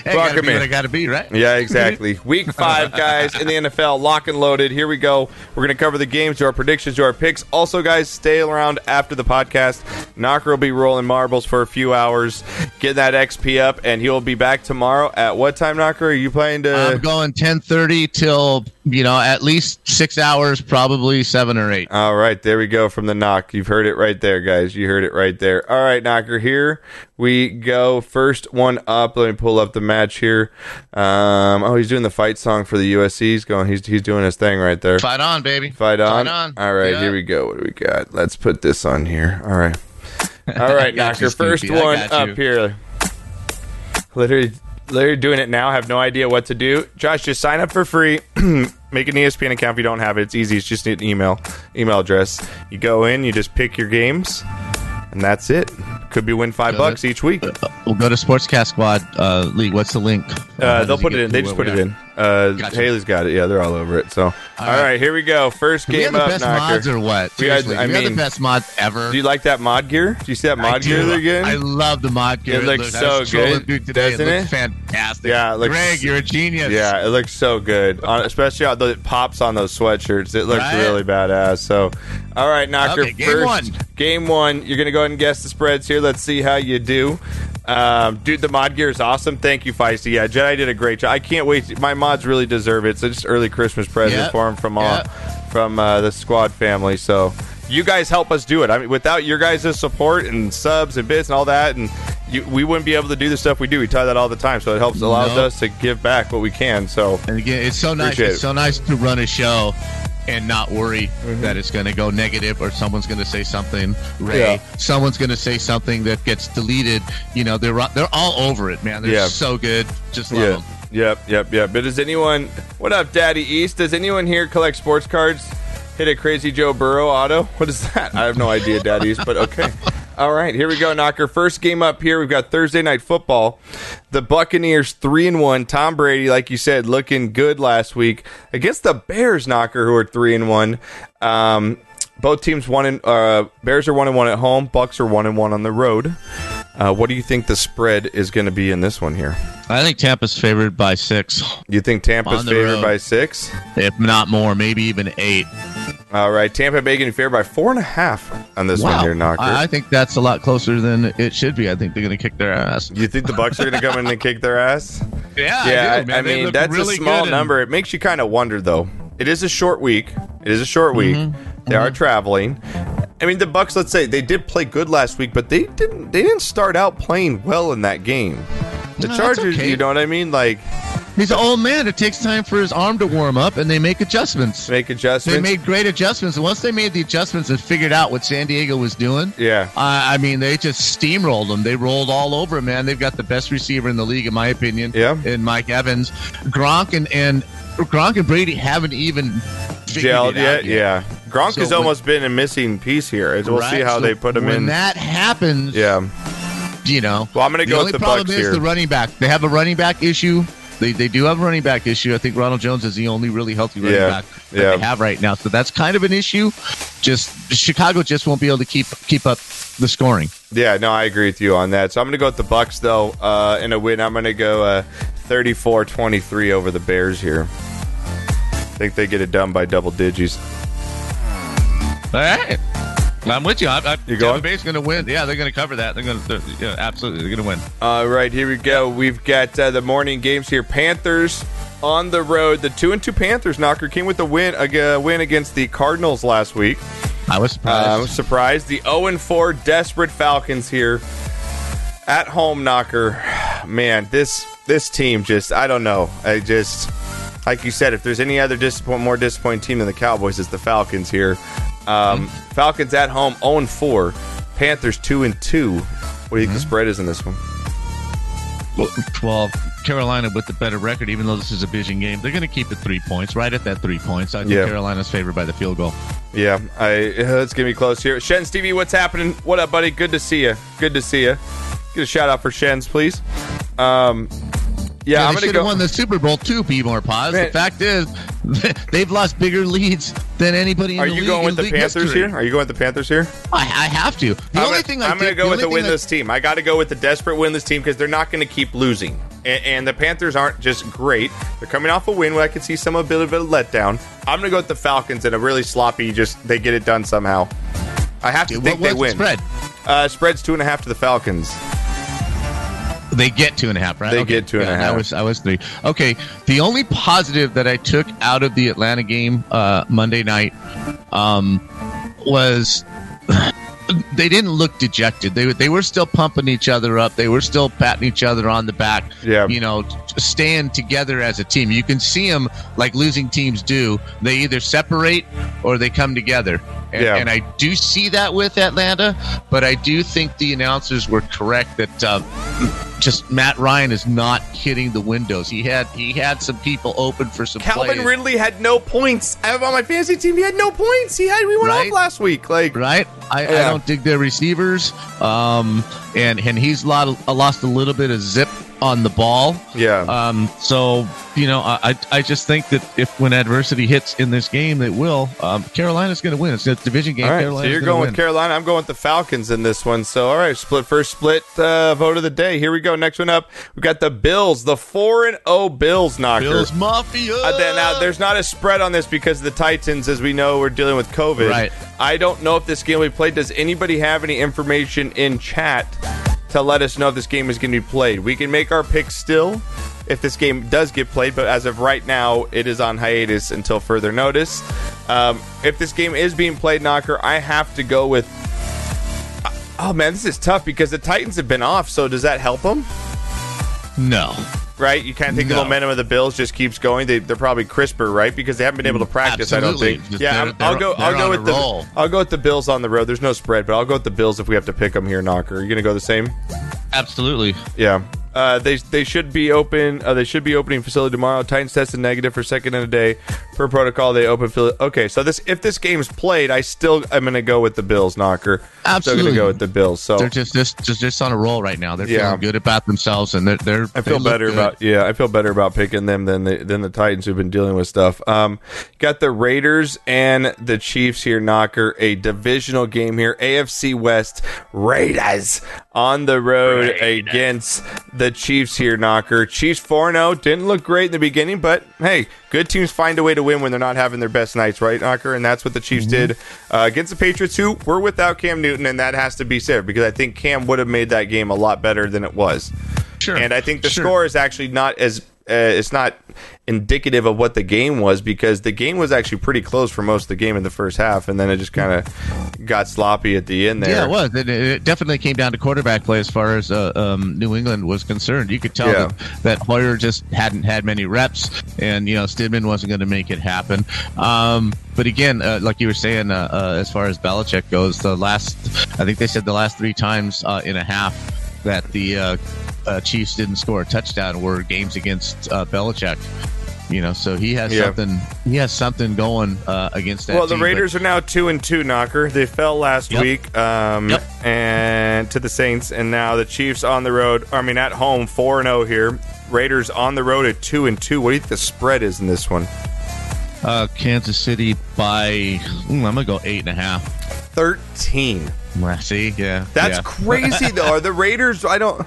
[SPEAKER 3] hey, gotta be
[SPEAKER 2] in.
[SPEAKER 3] I got to be, right?
[SPEAKER 2] Yeah, exactly. Week five, guys, in the NFL, lock and loaded. Here we go. We're going to cover the games, do our predictions, do our picks. Also, guys, stay around after the podcast. Knocker will be rolling marbles for a few hours, getting that XP up, and he'll be back tomorrow at what time, Knocker? Are you playing to?
[SPEAKER 3] I'm going 10:30 till you know at least six hours, probably seven or eight.
[SPEAKER 2] All right, there we go from the knock. You've heard it right there, guys. You heard it right there. All right, Knocker, here we go. First one up. Let me pull up the match here. Um, oh, he's doing the fight song for the USC. He's going. He's he's doing his thing right there.
[SPEAKER 3] Fight on, baby.
[SPEAKER 2] Fight on.
[SPEAKER 3] Fight on.
[SPEAKER 2] All right,
[SPEAKER 3] Yeah.
[SPEAKER 2] here we go. What do we got? Let's put this on here. All right. All right,
[SPEAKER 3] you,
[SPEAKER 2] Knocker. First. One up here. Literally, literally doing it now. Have no idea what to do. Josh, just sign up for free. Make an ESPN account if you don't have it. It's easy. It's just an email, email address. You go in, you just pick your games, and that's it. Could be win five
[SPEAKER 3] Got
[SPEAKER 2] bucks
[SPEAKER 3] it.
[SPEAKER 2] each week.
[SPEAKER 3] We'll go to Sportscast Squad uh, League. What's the link?
[SPEAKER 2] Uh, they'll put it in. They just put it in. Uh,
[SPEAKER 3] Gotcha.
[SPEAKER 2] Haley's got it. Yeah, they're all over it. So, all right.
[SPEAKER 3] right.
[SPEAKER 2] here we go. First
[SPEAKER 3] we
[SPEAKER 2] game
[SPEAKER 3] the
[SPEAKER 2] up,
[SPEAKER 3] best
[SPEAKER 2] Knocker.
[SPEAKER 3] mods or what?
[SPEAKER 2] We had- I
[SPEAKER 3] we have
[SPEAKER 2] mean-
[SPEAKER 3] the best mods ever.
[SPEAKER 2] Do you like that mod gear? Do you see that mod
[SPEAKER 3] I
[SPEAKER 2] gear
[SPEAKER 3] do.
[SPEAKER 2] they're getting?
[SPEAKER 3] I love the mod gear.
[SPEAKER 2] It looks
[SPEAKER 3] I
[SPEAKER 2] so good,
[SPEAKER 3] through today.
[SPEAKER 2] doesn't
[SPEAKER 3] it looks
[SPEAKER 2] it?
[SPEAKER 3] fantastic.
[SPEAKER 2] Yeah, it looks-
[SPEAKER 3] Greg, you're a genius.
[SPEAKER 2] Yeah, it looks so good, on, especially how it pops on those sweatshirts. It looks
[SPEAKER 3] Right?
[SPEAKER 2] really badass. So, all right, Knocker.
[SPEAKER 3] Okay, game
[SPEAKER 2] first
[SPEAKER 3] one.
[SPEAKER 2] game one. You're gonna go ahead and guess the spreads here. Let's see how you do. Um, dude, the mod gear is awesome. Thank you, Feisty. Yeah, Jedi did a great job. I can't wait. My mods really deserve it. It's just early Christmas present
[SPEAKER 3] Yep.
[SPEAKER 2] for them from all
[SPEAKER 3] Yep.
[SPEAKER 2] from uh, the squad family. So you guys help us do it. I mean, without your guys' support and subs and bits and all that, and you, we wouldn't be able to do the stuff we do. We tell that all the time. So it helps allows
[SPEAKER 3] No.
[SPEAKER 2] us to give back what we can. So
[SPEAKER 3] And again, it's so nice. It's
[SPEAKER 2] it.
[SPEAKER 3] so nice to run a show and not worry
[SPEAKER 2] Mm-hmm.
[SPEAKER 3] that it's going to go negative or someone's going to say something. Ray,
[SPEAKER 2] Yeah.
[SPEAKER 3] someone's going to say something that gets deleted. You know, they're they're all over it, man. They're
[SPEAKER 2] Yeah.
[SPEAKER 3] so good. Just love
[SPEAKER 2] Yeah.
[SPEAKER 3] them.
[SPEAKER 2] Yep, yep, yep. But does anyone, what up, Daddy East? Does anyone here collect sports cards? Hit a Crazy Joe Burrow auto? What is that? I have no idea, Daddy East, but okay. All right, here we go, Knocker. First game up here, we've got Thursday night football. The Buccaneers three and one. Tom Brady, like you said, looking good last week against the Bears, Knocker, who are three and one. Um, both teams one and uh, Bears are one and one at home. Bucks are one and one on the road. Uh, what do you think the spread is going to be in this one here?
[SPEAKER 3] I think Tampa's favored by six,
[SPEAKER 2] You think Tampa's favored
[SPEAKER 3] road.
[SPEAKER 2] by six?
[SPEAKER 3] if not more, maybe even eight.
[SPEAKER 2] All right, Tampa Bay getting favored by four and a half on this one here, Knocker.
[SPEAKER 3] I, I think that's a lot closer than it should be. I think they're going to kick their ass.
[SPEAKER 2] you think the Bucks are going to come in and kick their ass?
[SPEAKER 3] Yeah,
[SPEAKER 2] yeah,
[SPEAKER 3] I,
[SPEAKER 2] I,
[SPEAKER 3] do. They
[SPEAKER 2] mean that's
[SPEAKER 3] really
[SPEAKER 2] a small
[SPEAKER 3] good and-
[SPEAKER 2] number. It makes you kind of wonder, though. It is a short week. It is a short week.
[SPEAKER 3] Mm-hmm.
[SPEAKER 2] They are traveling. I mean, the Bucks. Let's say they did play good last week, but they didn't. They didn't start out playing well in that game. The
[SPEAKER 3] No,
[SPEAKER 2] Chargers,
[SPEAKER 3] okay.
[SPEAKER 2] you know what I mean? Like
[SPEAKER 3] He's an old man. It takes time for his arm to warm up, and they make adjustments.
[SPEAKER 2] make adjustments.
[SPEAKER 3] They made great adjustments. And once they made the adjustments and figured out what San Diego was doing,
[SPEAKER 2] yeah.
[SPEAKER 3] I I mean, they just steamrolled them. They rolled all over him, man. They've got the best receiver in the league, in my opinion.
[SPEAKER 2] Yeah.
[SPEAKER 3] In Mike Evans, Gronk and and Gronk and Brady haven't even
[SPEAKER 2] Gelled yet? Yeah. Gronk
[SPEAKER 3] So
[SPEAKER 2] has
[SPEAKER 3] when-
[SPEAKER 2] almost been a missing piece here. As We'll see how
[SPEAKER 3] So
[SPEAKER 2] they put him
[SPEAKER 3] when
[SPEAKER 2] in.
[SPEAKER 3] When that happens,
[SPEAKER 2] yeah.
[SPEAKER 3] you know.
[SPEAKER 2] Well, I'm gonna
[SPEAKER 3] the
[SPEAKER 2] go
[SPEAKER 3] only
[SPEAKER 2] with the
[SPEAKER 3] problem
[SPEAKER 2] Bucks
[SPEAKER 3] is
[SPEAKER 2] here.
[SPEAKER 3] the running back. They have a running back issue. They, they do have a running back issue. I think Ronald Jones is the only really healthy running
[SPEAKER 2] Yeah,
[SPEAKER 3] back that
[SPEAKER 2] yeah.
[SPEAKER 3] they have right now. So that's kind of an issue. Just Chicago just won't be able to keep keep up the scoring.
[SPEAKER 2] Yeah, no, I agree with you on that. So I'm going to go with the Bucks though uh, in a win. I'm going to go uh, 34-23 over the Bears here. I think they get it done by double digits.
[SPEAKER 3] All right. I'm with you. I, I,
[SPEAKER 2] You going?
[SPEAKER 3] Tampa Bay's going to win. Yeah, they're going to cover that. They're going to, yeah, absolutely, they're going to win.
[SPEAKER 2] All right, here we go. We've got uh, the morning games here. Panthers on the road. The two and two Panthers knocker came with a win a win against the Cardinals last week.
[SPEAKER 3] I was
[SPEAKER 2] Uh,
[SPEAKER 3] surprised.
[SPEAKER 2] I was surprised. The 0 and 4 desperate Falcons here at home knocker. Man, this this team just I don't know. I just like you said, if there's any other disappoint more disappointing team than the Cowboys, it's the Falcons here. Um, Falcons at home 0 and 4. Panthers 2 and 2. What do you think the spread is in this one?
[SPEAKER 3] well, Carolina with the better record, even though this is a division game, they're going to keep it three points, right at that three points. I think
[SPEAKER 2] Yeah.
[SPEAKER 3] Carolina's favored by the field goal.
[SPEAKER 2] Yeah, I it's gonna be close here. Shen Stevie, what's happening? What up, buddy? Good to see you. Good to see you. Get a shout out for Shens, please. Um, yeah,
[SPEAKER 3] Yeah,
[SPEAKER 2] I'm
[SPEAKER 3] they should
[SPEAKER 2] go.
[SPEAKER 3] have won the Super Bowl too, P. More.
[SPEAKER 2] Man.
[SPEAKER 3] The fact is, they've lost bigger leads than anybody. In
[SPEAKER 2] Are
[SPEAKER 3] the
[SPEAKER 2] you
[SPEAKER 3] league,
[SPEAKER 2] going with the Panthers
[SPEAKER 3] history.
[SPEAKER 2] here? Are you going with the Panthers here?
[SPEAKER 3] I, I have to. The
[SPEAKER 2] I'm
[SPEAKER 3] only
[SPEAKER 2] gonna,
[SPEAKER 3] thing I
[SPEAKER 2] I'm going to go
[SPEAKER 3] the
[SPEAKER 2] with the winless team. I got to go with the desperate winless team because they're not going to keep losing. And, and the Panthers aren't just great. They're coming off a win where I could see some a bit of a letdown. I'm going to go with the Falcons in a really sloppy. Just they get it done somehow. I have to
[SPEAKER 3] What
[SPEAKER 2] think
[SPEAKER 3] was
[SPEAKER 2] they
[SPEAKER 3] the
[SPEAKER 2] win.
[SPEAKER 3] spread?
[SPEAKER 2] Uh, spreads two and a half to the Falcons.
[SPEAKER 3] They get two and a half, right?
[SPEAKER 2] They get two and a half.
[SPEAKER 3] I was, I was three. Okay. The only positive that I took out of the Atlanta game uh, Monday night um, was they didn't look dejected. They were they were still pumping each other up. They were still patting each other on the back.
[SPEAKER 2] Yeah.
[SPEAKER 3] You know, staying together as a team. You can see them like losing teams do. They either separate or they come together. And,
[SPEAKER 2] Yeah.
[SPEAKER 3] and I do see that with Atlanta, but I do think the announcers were correct that uh, just Matt Ryan is not hitting the windows. He had he had some people open for some
[SPEAKER 2] Calvin
[SPEAKER 3] plays.
[SPEAKER 2] Ridley had no points. I have on my fantasy team. He had no points. He had we went
[SPEAKER 3] Right.
[SPEAKER 2] off last week. Like
[SPEAKER 3] right? I, I don't dig their receivers, um, and and he's lot, lost a little bit of zip on the ball.
[SPEAKER 2] yeah.
[SPEAKER 3] Um, so you know, I I- just think that if when adversity hits in this game, it will. Um, Carolina's going to win. It's a division game.
[SPEAKER 2] all right, so you're
[SPEAKER 3] gonna win.
[SPEAKER 2] with Carolina. I'm going with the Falcons in this one. So all right, split first split uh, vote of the day. Here we go. Next one up, we've got the Bills, the four and zero Bills knocker.
[SPEAKER 3] Bills Mafia.
[SPEAKER 2] Uh, then, now, there's not a spread on this because the Titans, as we know, we're dealing with COVID.
[SPEAKER 3] Right.
[SPEAKER 2] I don't know if this game will be played. Does anybody have any information in chat to let us know if this game is going to be played. We can make our picks still if this game does get played, but as of right now, it is on hiatus until further notice. Um, if this game is being played, Knocker, I have to go with. Oh man, this is tough because the Titans have been off. So does that help them?
[SPEAKER 3] No.
[SPEAKER 2] Right? You kind of think the momentum of the Bills just keeps going. They, they're probably crisper, right? Because they haven't been able to practice. I don't think.
[SPEAKER 3] Just
[SPEAKER 2] Yeah,
[SPEAKER 3] they're-
[SPEAKER 2] I'm, I'll go. I'll go with the.
[SPEAKER 3] roll.
[SPEAKER 2] I'll go with the Bills on the road. There's no spread, but I'll go with the Bills if we have to pick them here, Knocker. Are you gonna go the same?
[SPEAKER 3] Absolutely.
[SPEAKER 2] Yeah. Uh, they they should be open. Uh, they should be opening facility tomorrow. Titans tested negative for second in a day. Per protocol, they open. Fili- okay, so this if this game's played, I still I'm going to go with the Bills. Knocker. Still going
[SPEAKER 3] Absolutely.
[SPEAKER 2] to go with the Bills. So
[SPEAKER 3] They're just just just, just on a roll right now. They're
[SPEAKER 2] Yeah.
[SPEAKER 3] feeling good about themselves, and they're they're.
[SPEAKER 2] I feel
[SPEAKER 3] look
[SPEAKER 2] better
[SPEAKER 3] good.
[SPEAKER 2] about yeah. I feel better about picking them than the than the Titans who've been dealing with stuff. Um, got the Raiders and the Chiefs here. Knocker a divisional game here. AFC West Raiders on the road against the Chiefs here. Knocker Chiefs four zero didn't look great in the beginning, but hey, good teams find a way to win when they're not having their best nights, right, Knocker? And that's what the Chiefs did uh, against the Patriots, who were without Cam Newton, and that has to be said because I think Cam would have made that game a lot better than it was.
[SPEAKER 3] Sure.
[SPEAKER 2] And I think the
[SPEAKER 3] Sure.
[SPEAKER 2] score is actually not as uh, it's not indicative of what the game was because the game was actually pretty close for most of the game in the first half, and then it just kind of got sloppy at the end there.
[SPEAKER 3] Yeah, it was. It, it definitely came down to quarterback play as far as uh, um, New England was concerned. You could tell
[SPEAKER 2] Yeah.
[SPEAKER 3] that, that Hoyer just hadn't had many reps, and you know Stidham wasn't going to make it happen. Um, but again, uh, like you were saying, uh, uh, as far as Belichick goes, the last I think they said the last three times uh, in a half that the uh, uh, Chiefs didn't score a touchdown were games against uh, Belichick. You know, so he has
[SPEAKER 2] Yeah.
[SPEAKER 3] something. He has something going uh, against that.
[SPEAKER 2] Well, the
[SPEAKER 3] team, but-
[SPEAKER 2] Raiders are now two and two. Knocker. They fell last
[SPEAKER 3] Yep.
[SPEAKER 2] week, um,
[SPEAKER 3] Yep.
[SPEAKER 2] and to the Saints, and now the Chiefs on the road. I mean, at home, four and zero here. Raiders on the road at two and two. What do you think the spread is in this one?
[SPEAKER 3] Uh, Kansas City by mm, I'm gonna go eight and a half.
[SPEAKER 2] Thirteen.
[SPEAKER 3] See, yeah,
[SPEAKER 2] That's
[SPEAKER 3] yeah.
[SPEAKER 2] crazy, though. Are the Raiders? I don't.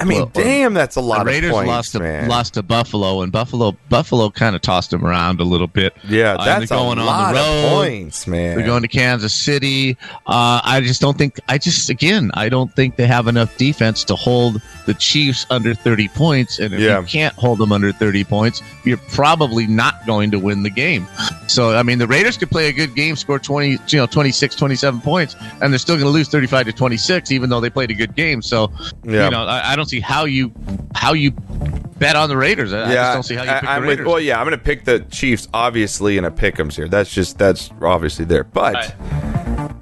[SPEAKER 2] I mean,
[SPEAKER 3] Well,
[SPEAKER 2] damn, that's a lot
[SPEAKER 3] The Raiders
[SPEAKER 2] of points,
[SPEAKER 3] lost to
[SPEAKER 2] man.
[SPEAKER 3] lost to Buffalo, and Buffalo Buffalo kind of tossed them around a little bit.
[SPEAKER 2] Yeah,
[SPEAKER 3] Uh,
[SPEAKER 2] that's
[SPEAKER 3] going
[SPEAKER 2] a
[SPEAKER 3] on
[SPEAKER 2] lot
[SPEAKER 3] the road.
[SPEAKER 2] of points, man.
[SPEAKER 3] They're going to Kansas City. Uh, I just don't think. I just again, I don't think they have enough defense to hold the Chiefs under 30 points. And if
[SPEAKER 2] Yeah.
[SPEAKER 3] you can't hold them under 30 points, you're probably not going to win the game. So I mean, the Raiders could play a good game, score 20, you know, 26, 27 points, and they're still going to lose 35 to 26, even though they played a good game. So
[SPEAKER 2] Yeah.
[SPEAKER 3] you know, I, I don't see how you how you bet on the Raiders. I, I just don't see how you pick
[SPEAKER 2] I, am
[SPEAKER 3] the
[SPEAKER 2] with. Well, yeah, I'm going to pick the Chiefs, obviously, in a pick'ems here. That's just that's obviously there. But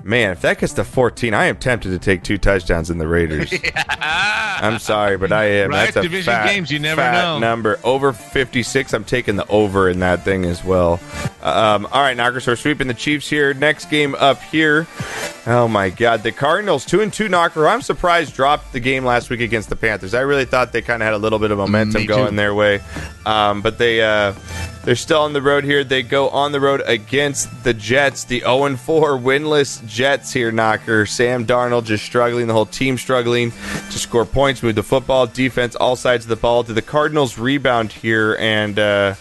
[SPEAKER 2] man, if that gets to 14, I am tempted to take two touchdowns in the Raiders. I'm sorry, but I am.
[SPEAKER 3] Right?
[SPEAKER 2] That's a
[SPEAKER 3] Division
[SPEAKER 2] fat,
[SPEAKER 3] games, you never know.
[SPEAKER 2] number. Over 56. I'm taking the over in that thing as well. Um, all right, Knockers, we're sweeping the Chiefs here. Next game up here. Oh my God, the Cardinals two and two knocker. I'm surprised dropped the game last week against the Panthers. I really thought they kind of had a little bit of momentum going their way, um, but they uh, they're still on the road here. They go on the road against the Jets, the 0 4 winless Jets here. Knocker Sam Darnold just struggling, the whole team struggling to score points, move the football, defense, all sides of the ball. Do the Cardinals rebound here and uh,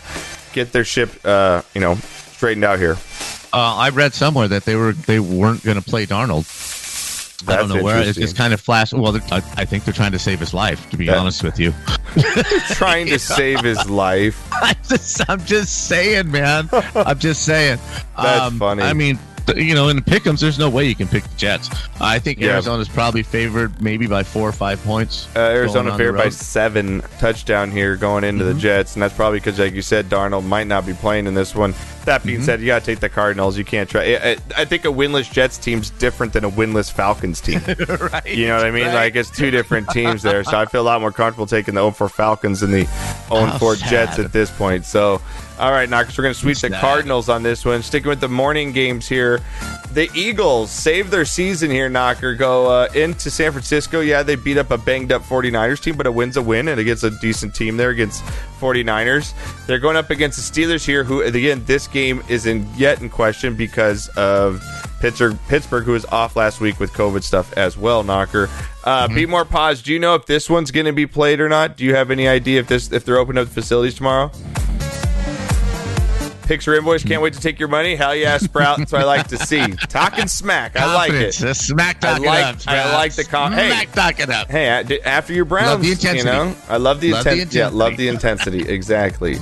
[SPEAKER 2] get their ship, uh, you know, straightened out here?
[SPEAKER 3] Uh, I read somewhere that they were they weren't going to play Darnold. I don't know where. It's just kind of flashed. Well, I, I think they're trying to save his life. To be honest with you,
[SPEAKER 2] Trying to save his life.
[SPEAKER 3] I'm just, I'm just saying, man. I'm just saying. Um,
[SPEAKER 2] That's funny.
[SPEAKER 3] I mean, you know, in the pick'ems, there's no way you can pick the Jets. I think
[SPEAKER 2] Yeah.
[SPEAKER 3] Arizona's probably favored maybe by four or five points.
[SPEAKER 2] Uh, Arizona
[SPEAKER 3] going on the
[SPEAKER 2] favored by seven touchdown here going into
[SPEAKER 3] Mm-hmm.
[SPEAKER 2] the Jets, and that's probably because, like you said, Darnold might not be playing in this one. That
[SPEAKER 3] Mm-hmm.
[SPEAKER 2] being said, you got to take the Cardinals. You can't try. I, I- think a winless Jets team's different than a winless Falcons team.
[SPEAKER 3] right.
[SPEAKER 2] You know what I mean?
[SPEAKER 3] Right.
[SPEAKER 2] Like it's two different teams there. So I feel a lot more comfortable taking the 0 4 Falcons than the 0
[SPEAKER 3] How
[SPEAKER 2] 4 Jets at this point. So, all right, Knockers, we're going to sweep the Cardinals on this one. Sticking with the morning games here. The Eagles save their season here, Knocker. Go uh, into San Francisco. Yeah, they beat up a banged up 49ers team, but a win's a win, and against a decent team there against 49ers. They're going up against the Steelers here, who, again, this game is in yet in question because of Pittsburgh, Pittsburgh, who was off last week with COVID stuff as well. Knocker, uh, be more pause. Do you know if this one's going to be played or not? Do you have any idea if this if they're opening up the facilities tomorrow? Picture invoice. Can't wait to take your money. Hell yeah, Sprout. That's what I like to see. Talking smack. I like it.
[SPEAKER 3] Just smack
[SPEAKER 2] I like-
[SPEAKER 3] up.
[SPEAKER 2] I like the hey.
[SPEAKER 3] Smack talk it up.
[SPEAKER 2] Hey, after your Browns,
[SPEAKER 3] Love the
[SPEAKER 2] you know, I love the,
[SPEAKER 3] Love the
[SPEAKER 2] inten- Yeah, love
[SPEAKER 3] intensity.
[SPEAKER 2] the intensity. exactly.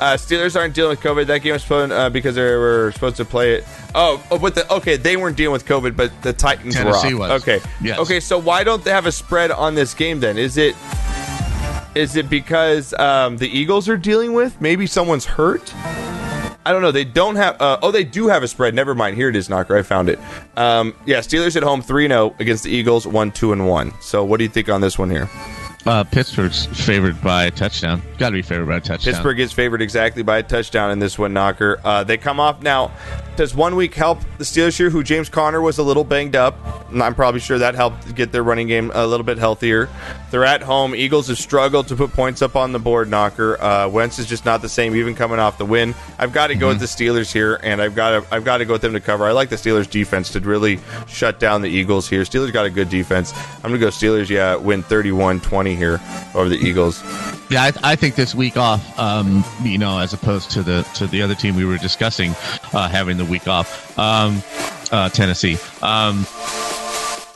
[SPEAKER 2] Uh, Steelers aren't dealing with COVID. That game was postponed uh, because they were supposed to play it. Oh, oh, but the okay, they weren't dealing with COVID, but the Titans
[SPEAKER 3] Tennessee
[SPEAKER 2] were.
[SPEAKER 3] was.
[SPEAKER 2] Off. Okay,
[SPEAKER 3] Yes.
[SPEAKER 2] okay. So why don't they have a spread on this game then? Is it is it because um, the Eagles are dealing with maybe someone's hurt? I don't know. They don't have. Uh, oh, they do have a spread. Never mind. Here it is, Knocker. I found it. Um, yeah, Steelers at home, three 0 against the Eagles, one two and one. So, what do you think on this one here?
[SPEAKER 3] Uh, Pittsburgh's favored by a touchdown. Got to be favored by a touchdown.
[SPEAKER 2] Pittsburgh is favored exactly by a touchdown in this one, Knocker. Uh, they come off now. Does one week help the Steelers here, who James Conner was a little banged up? I'm probably sure that helped get their running game a little bit healthier. They're at home. Eagles have struggled to put points up on the board, Knocker. Uh, Wentz is just not the same, even coming off the win. I've got to go with the Steelers here, and I've got to I've got to go with them to cover. I like the Steelers defense to really shut down the Eagles here. Steelers got a good defense. I'm gonna go Steelers. Yeah, win 31-20 here over the Eagles.
[SPEAKER 3] Yeah, I, I think this week off, um, you know, as opposed to the to the other team we were discussing uh, having the week off, um, uh, Tennessee. Um,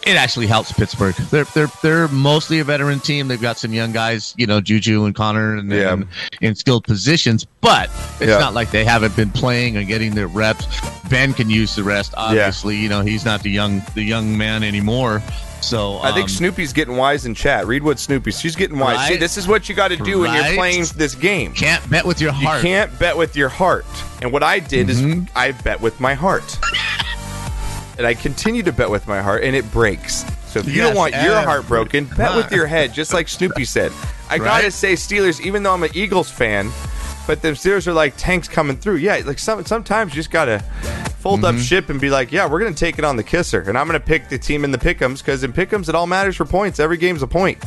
[SPEAKER 3] it actually helps Pittsburgh. They're they're they're mostly a veteran team. They've got some young guys, you know, Juju and Conner, and,
[SPEAKER 2] Yeah.
[SPEAKER 3] in skilled positions. But it's
[SPEAKER 2] Yeah.
[SPEAKER 3] not like they haven't been playing and getting their reps. Ben can use the rest. Obviously, you know, he's not the young the young man anymore. So
[SPEAKER 2] I think
[SPEAKER 3] um,
[SPEAKER 2] Snoopy's getting wise in chat. Read what Snoopy. She's getting wise.
[SPEAKER 3] Right.
[SPEAKER 2] See, this is what you got to do when you're playing this game.
[SPEAKER 3] can't bet with your heart.
[SPEAKER 2] You can't bet with your heart. And what I did is I bet with my heart. and I continue to bet with my heart, and it breaks. So if you don't want your heart broken, bet with your head, just like Snoopy said. I gotta say Steelers, even though I'm an Eagles fan, but the Steelers are like tanks coming through. Yeah, like some sometimes you just gotta fold
[SPEAKER 3] Mm-hmm.
[SPEAKER 2] up ship and be like, yeah, we're gonna take it on the kisser, and I'm gonna pick the team in the pickums because in pickums it all matters for points. Every game's a point.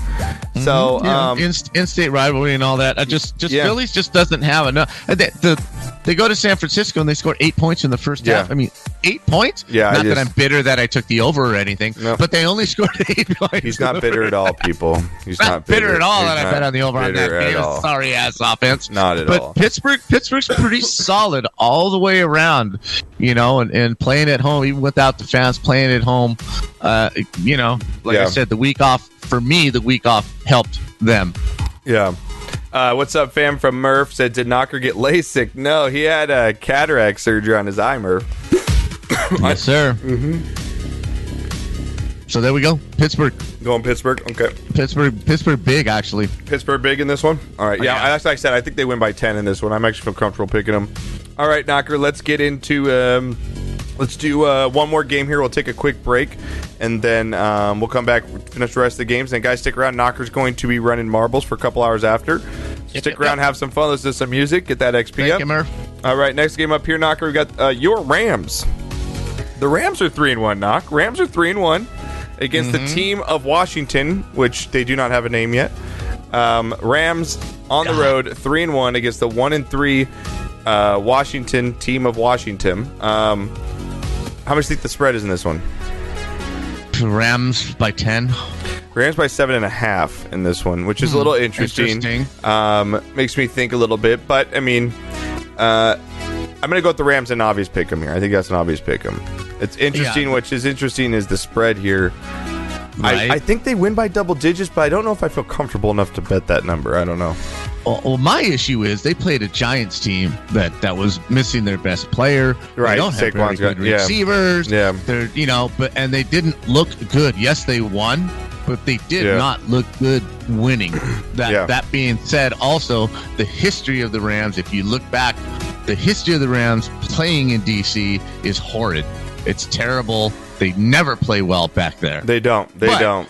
[SPEAKER 2] So
[SPEAKER 3] Yeah,
[SPEAKER 2] um,
[SPEAKER 3] in, in-state rivalry and all that. I just, just
[SPEAKER 2] Yeah.
[SPEAKER 3] Phillies just doesn't have enough. uh, They, the, they go to San Francisco and they score eight points in the first
[SPEAKER 2] Yeah.
[SPEAKER 3] half. I mean, eight points.
[SPEAKER 2] Yeah,
[SPEAKER 3] not that I'm bitter that I took the over or anything,
[SPEAKER 2] No.
[SPEAKER 3] but they only scored eight points.
[SPEAKER 2] He's not bitter at all, people. He's
[SPEAKER 3] not,
[SPEAKER 2] not
[SPEAKER 3] bitter, at all
[SPEAKER 2] He's
[SPEAKER 3] that I bet on the over on that
[SPEAKER 2] bitter
[SPEAKER 3] game. Sorry ass offense.
[SPEAKER 2] Not at
[SPEAKER 3] but
[SPEAKER 2] all.
[SPEAKER 3] Pittsburgh, Pittsburgh's pretty solid all the way around, you know, and, and playing at home, even without the fans playing at home, uh, you know, like I said, the week off for me, the week off helped them.
[SPEAKER 2] Yeah. Uh, what's up, fam? From Murph said, did Knocker get LASIK? No, he had a cataract surgery on his eye, Murph.
[SPEAKER 3] Yes, sir. Mm-hmm. So there we go. Pittsburgh,
[SPEAKER 2] Going Pittsburgh. Okay.
[SPEAKER 3] Pittsburgh, Pittsburgh, big actually.
[SPEAKER 2] Pittsburgh big in this one. All right. Yeah,
[SPEAKER 3] Yeah.
[SPEAKER 2] that's like I said. I think they win by ten in this one. I'm actually feel comfortable picking them. All right, Knocker. Let's get into. Um, let's do uh, one more game here. We'll take a quick break, and then um, we'll come back, finish the rest of the games. And guys, stick around. Knocker's going to be running marbles for a couple hours after. stick
[SPEAKER 3] yep,
[SPEAKER 2] around,
[SPEAKER 3] yep.
[SPEAKER 2] have some fun. Listen to some music. Get that XP
[SPEAKER 3] Thank
[SPEAKER 2] up.
[SPEAKER 3] you, Murph.
[SPEAKER 2] All right, next game up here, Knocker. We got uh, your Rams. The Rams are three and one. Knock. Rams are three and one against
[SPEAKER 3] Mm-hmm.
[SPEAKER 2] the team of Washington, which they do not have a name yet. Um, Rams on the road, three and one against the one and three uh, Washington team of Washington. Um, how much do you think the spread is in this one?
[SPEAKER 3] Rams by ten.
[SPEAKER 2] Rams by seven and a half in this one, which is a little interesting.
[SPEAKER 3] Hmm. Interesting.
[SPEAKER 2] Um, makes me think a little bit, but I mean, uh, I'm gonna go with the Rams and obvious pick 'em here. I think that's an obvious pick 'em. It's interesting.
[SPEAKER 3] Yeah.
[SPEAKER 2] Which is interesting is the spread here.
[SPEAKER 3] Right.
[SPEAKER 2] I, I think they win by double digits, but I don't know if I feel comfortable enough to bet that number. I don't know.
[SPEAKER 3] Well, my issue is they played a Giants team that that was missing their best player.
[SPEAKER 2] Right,
[SPEAKER 3] They don't have very
[SPEAKER 2] Saquon's got-
[SPEAKER 3] good
[SPEAKER 2] yeah.
[SPEAKER 3] receivers.
[SPEAKER 2] Yeah.
[SPEAKER 3] They're you know, but and they didn't look good. Yes, they won, but they did
[SPEAKER 2] Yeah.
[SPEAKER 3] not look good winning. That
[SPEAKER 2] Yeah.
[SPEAKER 3] that being said, also the history of the Rams. If you look back, the history of the Rams playing in DC is horrid. It's terrible. They never play well back there.
[SPEAKER 2] They don't. They
[SPEAKER 3] But-
[SPEAKER 2] don't.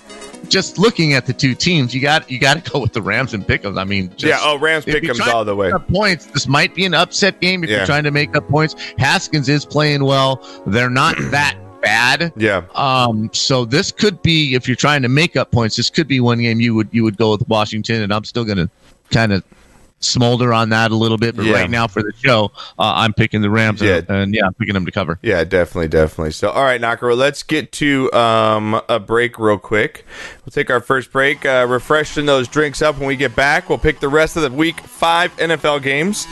[SPEAKER 3] Just looking at the two teams, you got you got to go with the Rams and pick 'em. I mean, just,
[SPEAKER 2] yeah. Oh, Rams
[SPEAKER 3] if
[SPEAKER 2] pick
[SPEAKER 3] you're
[SPEAKER 2] 'ems
[SPEAKER 3] trying
[SPEAKER 2] all the way.
[SPEAKER 3] to make up Points. This might be an upset game if
[SPEAKER 2] Yeah.
[SPEAKER 3] you're trying to make up points. Haskins is playing well. They're not that bad.
[SPEAKER 2] Yeah.
[SPEAKER 3] Um, so this could be if you're trying to make up points. This could be one game you would you would go with Washington, and I'm still gonna kind of smolder on that a little bit. But
[SPEAKER 2] Yeah.
[SPEAKER 3] right now for the show, uh, I'm picking the Rams,
[SPEAKER 2] Yeah.
[SPEAKER 3] and, and yeah, I'm picking them to cover.
[SPEAKER 2] Yeah, definitely, definitely. So, all right, Knocker, let's get to um, a break real quick. We'll take our first break, uh, refreshing those drinks up. When we get back, we'll pick the rest of the week five NFL games.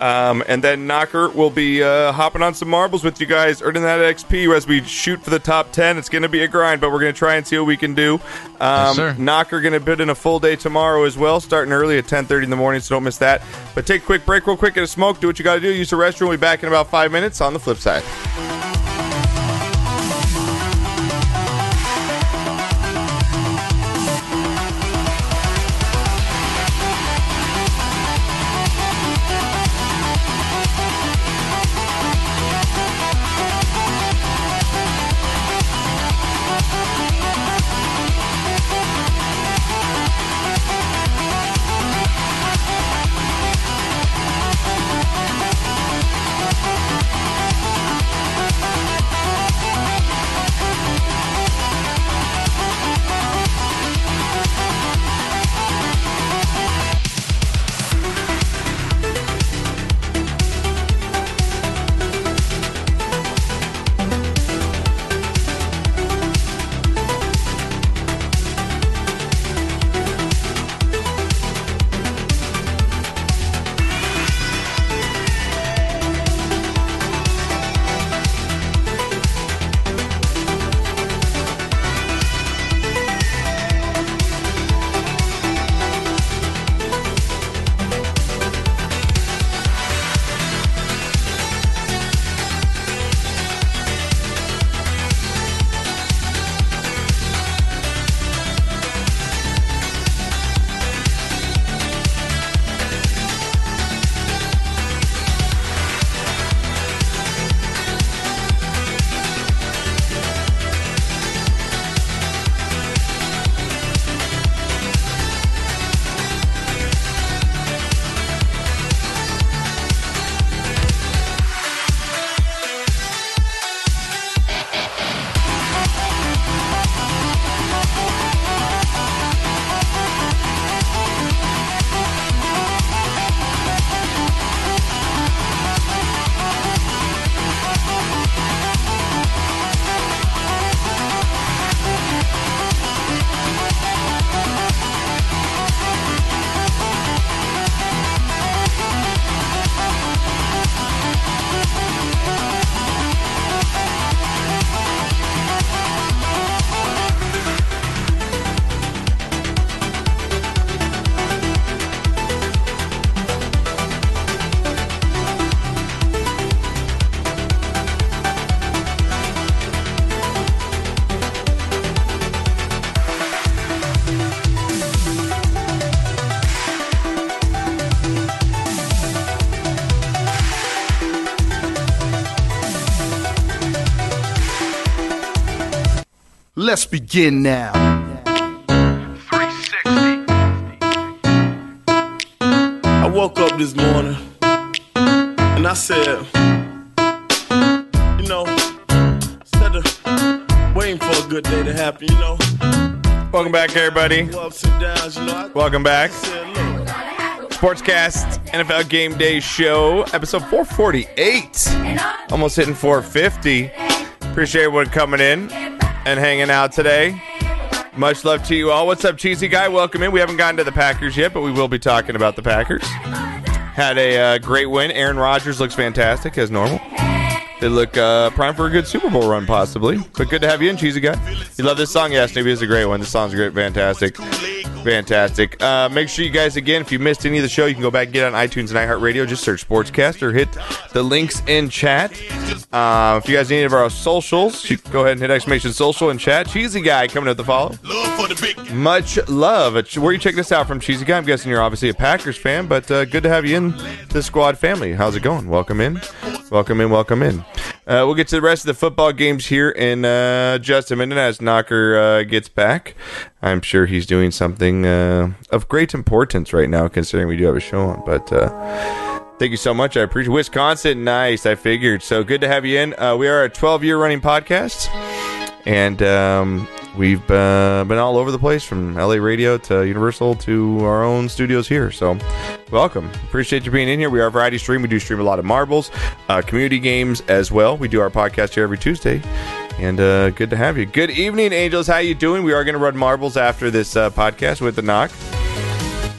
[SPEAKER 2] Um, and then Knocker will be uh, hopping on some marbles with you guys, earning that XP as we shoot for the top 10. It's going to be a grind, but we're going to try and see what we can do. Um,
[SPEAKER 3] sir.
[SPEAKER 2] Knocker going to bid in a full day tomorrow as well, starting early at 10.30 in the morning, so don't miss that. But take a quick break real quick, get a smoke, do what you got to do, use the restroom. We'll be back in about five minutes on the flip side.
[SPEAKER 6] Let's begin now.
[SPEAKER 8] I woke up this morning and I said, you know, instead of waiting for a good day to happen, you know,
[SPEAKER 2] Welcome back, everybody.
[SPEAKER 8] ups and downs, you know, I
[SPEAKER 2] Welcome back.
[SPEAKER 8] said, look,
[SPEAKER 2] Sportscast NFL Game Day Show, episode 448. Almost hitting 450. Appreciate everyone coming in and hanging out today. Much love to you all. What's up, Cheesy Guy? Welcome in. We haven't gotten to the Packers yet, but we will be talking about the Packers. Had a uh, great win. Aaron Rodgers looks fantastic as normal. They look uh, prime for a good Super Bowl run, possibly. But good to have you in, Cheesy Guy. You love this song? Yes, maybe it's a great one. This song's great, fantastic. Fantastic. Uh, make sure you guys, again, if you missed any of the show, you can go back and get it on iTunes and iHeartRadio. Just search Sportscast or hit the links in chat. Uh, if you guys need any of our socials, go ahead and hit exclamation social in chat. Cheesy Guy coming up the follow. Much love. Uh, Where you check this out from, Cheesy Guy? I'm guessing you're obviously a Packers fan, but uh, good to have you in the squad family. How's it going? Welcome in. Welcome in. Welcome in. Uh, we'll get to the rest of the football games here in uh, just a minute as Knocker uh, gets back. I'm sure he's doing something uh, of great importance right now, considering we do have a show on. But uh, thank you so much. I appreciate Wisconsin. Nice. I figured. So good to have you in. Uh, we are a 12 year running podcast, and um, we've uh, been all over the place from LA radio to Universal to our own studios here. So welcome. Appreciate you being in here. We are a variety stream. We do stream a lot of marbles, uh, community games as well. We do our podcast here every Tuesday. And uh, good to have you. Good evening, Angels. How you doing? We are going to run marbles after this uh, podcast with the knock.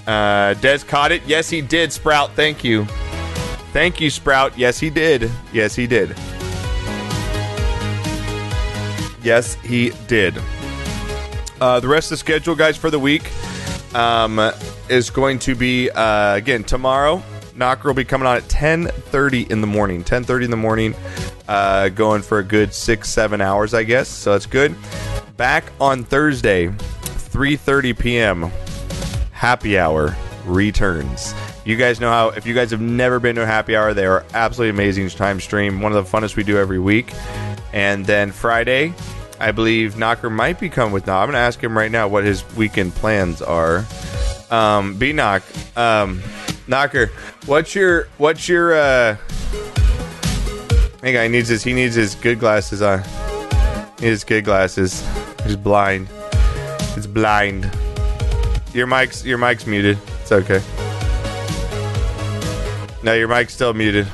[SPEAKER 2] Uh, Des caught it. Yes, he did. Sprout. Thank you. Thank you, Sprout. Yes, he did. Yes, he did. Yes, he did. Uh, the rest of the schedule, guys, for the week um, is going to be uh, again tomorrow. Knocker will be coming on at 10:30 in the morning. 10:30 in the morning, uh, going for a good six, seven hours, I guess. So that's good. Back on Thursday, 3:30 p.m. Happy hour returns. You guys know how. If you guys have never been to a happy hour, they are absolutely amazing time stream. One of the funnest we do every week. And then Friday, I believe Knocker might be coming with now. I'm going to ask him right now what his weekend plans are. Um, B Knock, um, Knocker, what's your what's your uh? Hey guy he needs his he needs his good glasses on. He needs his good glasses. He's blind. It's blind. Your mic's your mic's muted. It's okay. No, your mic's still muted.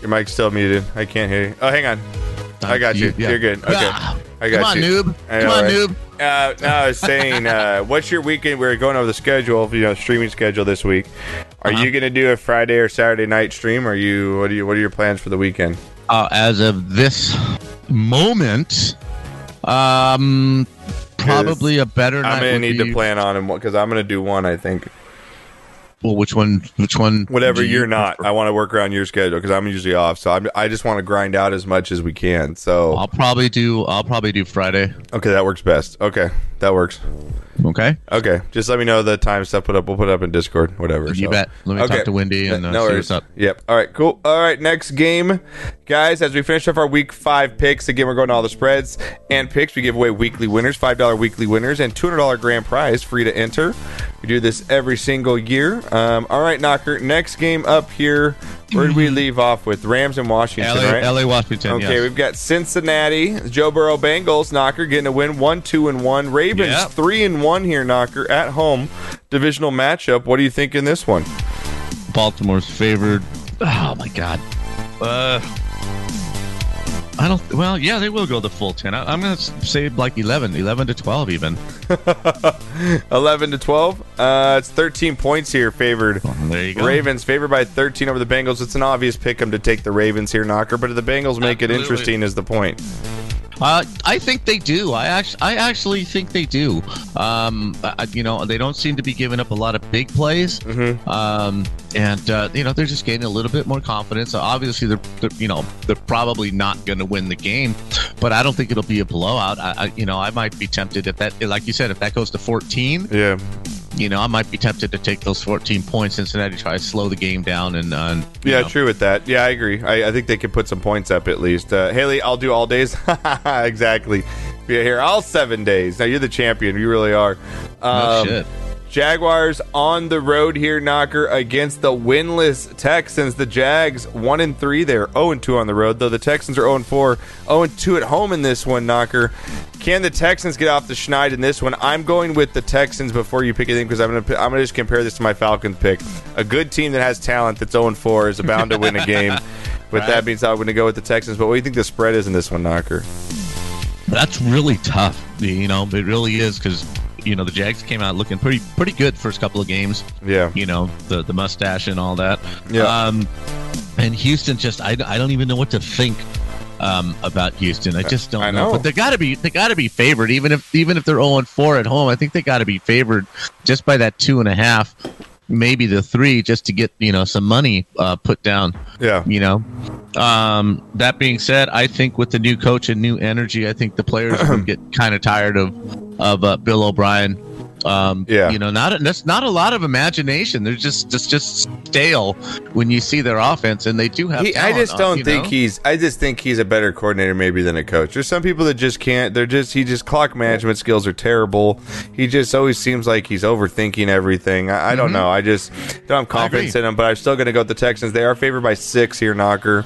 [SPEAKER 2] Your mic's still muted. I can't hear you. Oh, hang on. I got you.
[SPEAKER 3] yeah.
[SPEAKER 2] You're good. Okay.
[SPEAKER 3] Ah,
[SPEAKER 2] I got you.
[SPEAKER 3] Come on,
[SPEAKER 2] you.
[SPEAKER 3] noob. Come on,
[SPEAKER 2] right?
[SPEAKER 3] noob.
[SPEAKER 2] Uh, no, I was saying, uh, what's your weekend? We're going over the schedule, you know, streaming schedule this week. Are
[SPEAKER 3] Uh-huh.
[SPEAKER 2] you going to do a Friday or Saturday night stream? Or are you? What are you? What are your plans for the weekend?
[SPEAKER 3] Uh, as of this moment, um, probably a better.
[SPEAKER 2] I'm going to need to plan on them because I'm going to do one. I think
[SPEAKER 3] Well, which one? Which one?
[SPEAKER 2] whatever
[SPEAKER 3] you
[SPEAKER 2] you're not? I want to work around your schedule because I'm usually off. So I'm, I just want to grind out as much as we can. So
[SPEAKER 3] I'll probably do. I'll probably do Friday.
[SPEAKER 2] okay, that works best. Okay, that works.
[SPEAKER 3] Okay.
[SPEAKER 2] Okay, just let me know the time stuff. Put up. We'll put it up in Discord. Whatever.
[SPEAKER 3] You
[SPEAKER 2] so.
[SPEAKER 3] bet. Let me talk to Wendy and, uh,
[SPEAKER 2] no
[SPEAKER 3] see
[SPEAKER 2] worries.
[SPEAKER 3] what's up.
[SPEAKER 2] Yep. All right. Cool. All right. Next game, guys. As we finish off our week five picks, again we're going to all the spreads and picks. We give away weekly winners, five dollar weekly winners, and two hundred dollar grand prize free to enter. We do this every single year. Um, all right, Knocker. Next game up here. Where did we leave off with? Rams and Washington,
[SPEAKER 3] LA,
[SPEAKER 2] right?
[SPEAKER 3] LA Washington.
[SPEAKER 2] Okay,
[SPEAKER 3] yes.
[SPEAKER 2] we've got Cincinnati, Joe Burrow Bengals, Knocker getting a win, one, two, and one. Ravens
[SPEAKER 3] Yep.
[SPEAKER 2] three and one here, Knocker at home, divisional matchup. What do you think in this one?
[SPEAKER 3] Baltimore's favored. Oh my god. Uh, I don't. Well, yeah, they will go the full ten. I, I'm gonna say like 11, 11 to twelve even.
[SPEAKER 2] Eleven to twelve. Uh, it's thirteen points here, favored.
[SPEAKER 3] There you go.
[SPEAKER 2] Ravens favored by thirteen over the Bengals. It's an obvious pick 'em to take the Ravens here, Knocker. But if the Bengals make it interesting, is the point.
[SPEAKER 3] Uh, I think they do. I actually, I actually think they do. Um, I, you know, they don't seem to be giving up a lot of big plays.
[SPEAKER 2] Mm-hmm.
[SPEAKER 3] Um, and uh, you know, they're just gaining a little bit more confidence. Obviously, they're, they're, you know, they're probably not going to win the game, but I don't think it'll be a blowout. I, I, you know, I might be tempted if that, like you said, if that goes to 14,
[SPEAKER 2] Yeah.
[SPEAKER 3] You know, I might be tempted to take those 14 points. Cincinnati try to slow the game down and, uh, and
[SPEAKER 2] Yeah,
[SPEAKER 3] know.
[SPEAKER 2] true with that. Yeah, I agree. I, I think they could put some points up at least. Uh, Haley, I'll do all days. exactly. Be here all seven days. Now you're the champion. You really are.
[SPEAKER 3] No
[SPEAKER 2] Um,
[SPEAKER 3] shit.
[SPEAKER 2] Jaguars on the road here, knocker against the winless Texans. The Jags one and three. They're zero oh and two on the road, though the Texans are zero and four, zero and two at home in this one. Knocker. Can the Texans get off the schneid in this one? I'm going with the Texans before you pick anything because I'm gonna I'm gonna just compare this to my Falcons pick. A good team that has talent that's zero and four is bound to win a game. With that being said, I'm going to go with the Texans. But what do you think the spread is in this one, Knocker?
[SPEAKER 3] That's really tough. You know, it really is because you know the Jags came out looking pretty pretty good first couple of games.
[SPEAKER 2] Yeah.
[SPEAKER 3] You know the the mustache and all that.
[SPEAKER 2] Yeah.
[SPEAKER 3] Um, and Houston just I, I don't even know what to think um, about Houston. I just don't
[SPEAKER 2] I
[SPEAKER 3] know.
[SPEAKER 2] know.
[SPEAKER 3] But they got to be they got to be favored even if even if they're zero and four at home. I think they got to be favored just by that two and a half, maybe the three, just to get you know some money uh, put down.
[SPEAKER 2] Yeah.
[SPEAKER 3] You know, um, that being said, I think with the new coach and new energy, I think the players get kind of tired of of uh, Bill O'Brien. Um,
[SPEAKER 2] Yeah.
[SPEAKER 3] you know, not that's not a lot of imagination. They're just just just stale when you see their offense, and they do have.
[SPEAKER 2] He, I just don't think
[SPEAKER 3] know?
[SPEAKER 2] he's. I just think he's a better coordinator maybe than a coach. There's some people that just can't. They're just. He just clock management skills are terrible. He just always seems like he's overthinking everything. I, I don't know. I just don't have confidence in him. But I'm still going to go with the Texans. They are favored by six here, Knocker,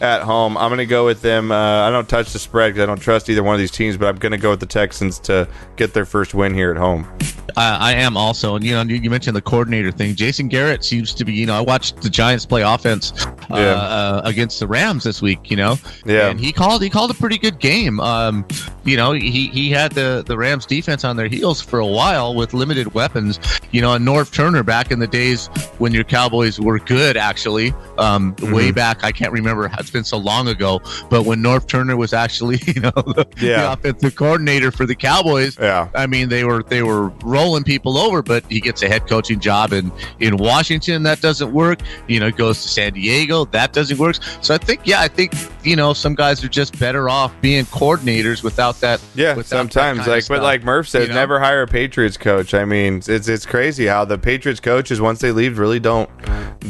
[SPEAKER 2] at home. I'm going to go with them. Uh, I don't touch the spread because I don't trust either one of these teams. But I'm going to go with the Texans to get their first win here at home.
[SPEAKER 3] I, I am also, and you know, you, you mentioned the coordinator thing. Jason Garrett seems to be, you know, I watched the Giants play offense uh,
[SPEAKER 2] Yeah.
[SPEAKER 3] uh, against the Rams this week, you know,
[SPEAKER 2] Yeah.
[SPEAKER 3] and he called he called a pretty good game. Um, you know, he, he had the, the Rams defense on their heels for a while with limited weapons. You know, and Norv Turner back in the days when your Cowboys were good, actually, um,
[SPEAKER 2] Mm-hmm.
[SPEAKER 3] way back, I can't remember, it's been so long ago, but when Norv Turner was actually, you know, the,
[SPEAKER 2] Yeah.
[SPEAKER 3] the offensive coordinator for the Cowboys,
[SPEAKER 2] Yeah.
[SPEAKER 3] I mean, they were they were rolling people over, but he gets a head coaching job in in Washington. That doesn't work. You know, goes to San Diego. That doesn't work. So I think, yeah, I think you know some guys are just better off being coordinators without that.
[SPEAKER 2] Yeah,
[SPEAKER 3] without
[SPEAKER 2] sometimes
[SPEAKER 3] of
[SPEAKER 2] like, but like Murph said,
[SPEAKER 3] you know?
[SPEAKER 2] never hire a Patriots coach. I mean, it's it's crazy how the Patriots coaches once they leave really don't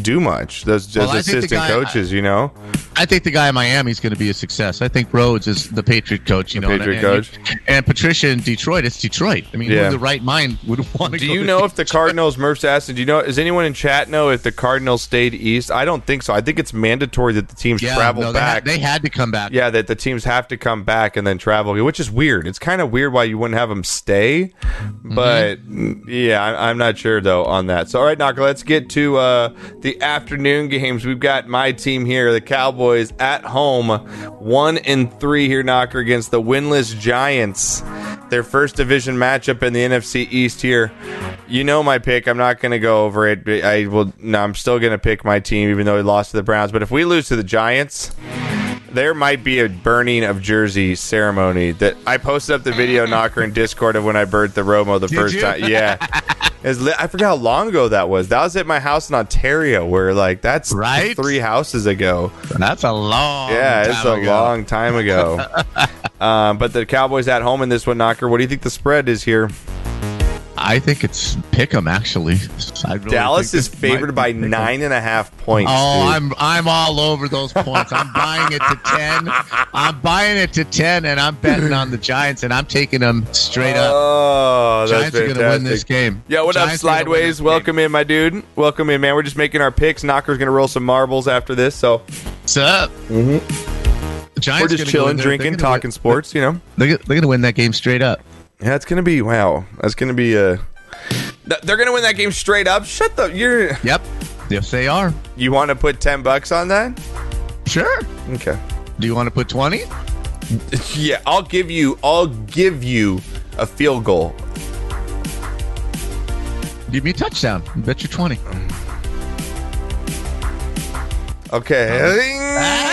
[SPEAKER 2] do much. Those just
[SPEAKER 3] Well, I
[SPEAKER 2] assistant
[SPEAKER 3] guy-
[SPEAKER 2] coaches, you know.
[SPEAKER 3] I think the guy in Miami is going to be a success. I think Rhodes is the Patriot coach. You
[SPEAKER 2] The
[SPEAKER 3] know,
[SPEAKER 2] Patriot
[SPEAKER 3] and,
[SPEAKER 2] coach.
[SPEAKER 3] and Patricia in Detroit. It's Detroit. I mean,
[SPEAKER 2] Yeah.
[SPEAKER 3] in the right mind would want to?
[SPEAKER 2] Do
[SPEAKER 3] go
[SPEAKER 2] you
[SPEAKER 3] to
[SPEAKER 2] know if the Cardinals, Murph's asking, do you know, does anyone in chat know if the Cardinals stayed east? I don't think so. I think it's mandatory that the teams
[SPEAKER 3] Yeah,
[SPEAKER 2] travel
[SPEAKER 3] no, they
[SPEAKER 2] back.
[SPEAKER 3] had, they had to come back.
[SPEAKER 2] yeah, that the teams have to come back and then travel, which is weird. It's kind of weird why you wouldn't have them stay,
[SPEAKER 3] Mm-hmm.
[SPEAKER 2] but mm, yeah, I, I'm not sure though on that. So, all right, Knocker, let's get to uh, the afternoon games. We've got my team here, the Cowboys at home, one and three here, Knocker against the winless Giants. Their first division matchup in the NFC East here. You know my pick. I'm not going to go over it. I will. No, I'm still going to pick my team, even though we lost to the Browns. But if we lose to the Giants, there might be a burning of jersey ceremony that I posted up the video knocker in Discord of when I burnt the Romo the first
[SPEAKER 3] you?
[SPEAKER 2] time. Yeah. Li- I forgot how long ago that was. That was at my house in Ontario, where like that's
[SPEAKER 3] Right?
[SPEAKER 2] three houses ago.
[SPEAKER 3] That's a long.
[SPEAKER 2] Yeah, it's a
[SPEAKER 3] ago.
[SPEAKER 2] long time ago. um, but the Cowboys at home in this one, knocker. What do you think the spread is here?
[SPEAKER 3] I think it's Pick'em actually. Really
[SPEAKER 2] Dallas is favored by nine and a half points.
[SPEAKER 3] Oh,
[SPEAKER 2] dude.
[SPEAKER 3] I'm I'm all over those points. I'm buying it to ten. I'm buying it to ten, and I'm betting on the Giants, and I'm taking them straight up.
[SPEAKER 2] Oh,
[SPEAKER 3] Giants are gonna win this game.
[SPEAKER 2] Yeah, what
[SPEAKER 3] Giants
[SPEAKER 2] up,
[SPEAKER 3] are gonna win
[SPEAKER 2] Slideways?
[SPEAKER 3] this game.
[SPEAKER 2] Welcome in, my dude. Welcome in, man. We're just making our picks. Knocker's gonna roll some marbles after this, so
[SPEAKER 3] What's up? Mm-hmm. Giants
[SPEAKER 2] we're just
[SPEAKER 3] gonna go in
[SPEAKER 2] chilling, drinking, talking
[SPEAKER 3] win-
[SPEAKER 2] sports. You know,
[SPEAKER 3] They're, they're gonna win that game straight up.
[SPEAKER 2] Yeah, it's gonna be wow. That's gonna be a. Th- They're gonna win that game straight up. Shut the. You're.
[SPEAKER 3] Yep. Yes, they are.
[SPEAKER 2] You want to put ten bucks on that?
[SPEAKER 3] Sure.
[SPEAKER 2] Okay.
[SPEAKER 3] Do you want to put twenty?
[SPEAKER 2] Yeah, I'll give you. I'll give you a field goal.
[SPEAKER 3] Give me a touchdown. Bet you twenty.
[SPEAKER 2] Okay. Uh-huh.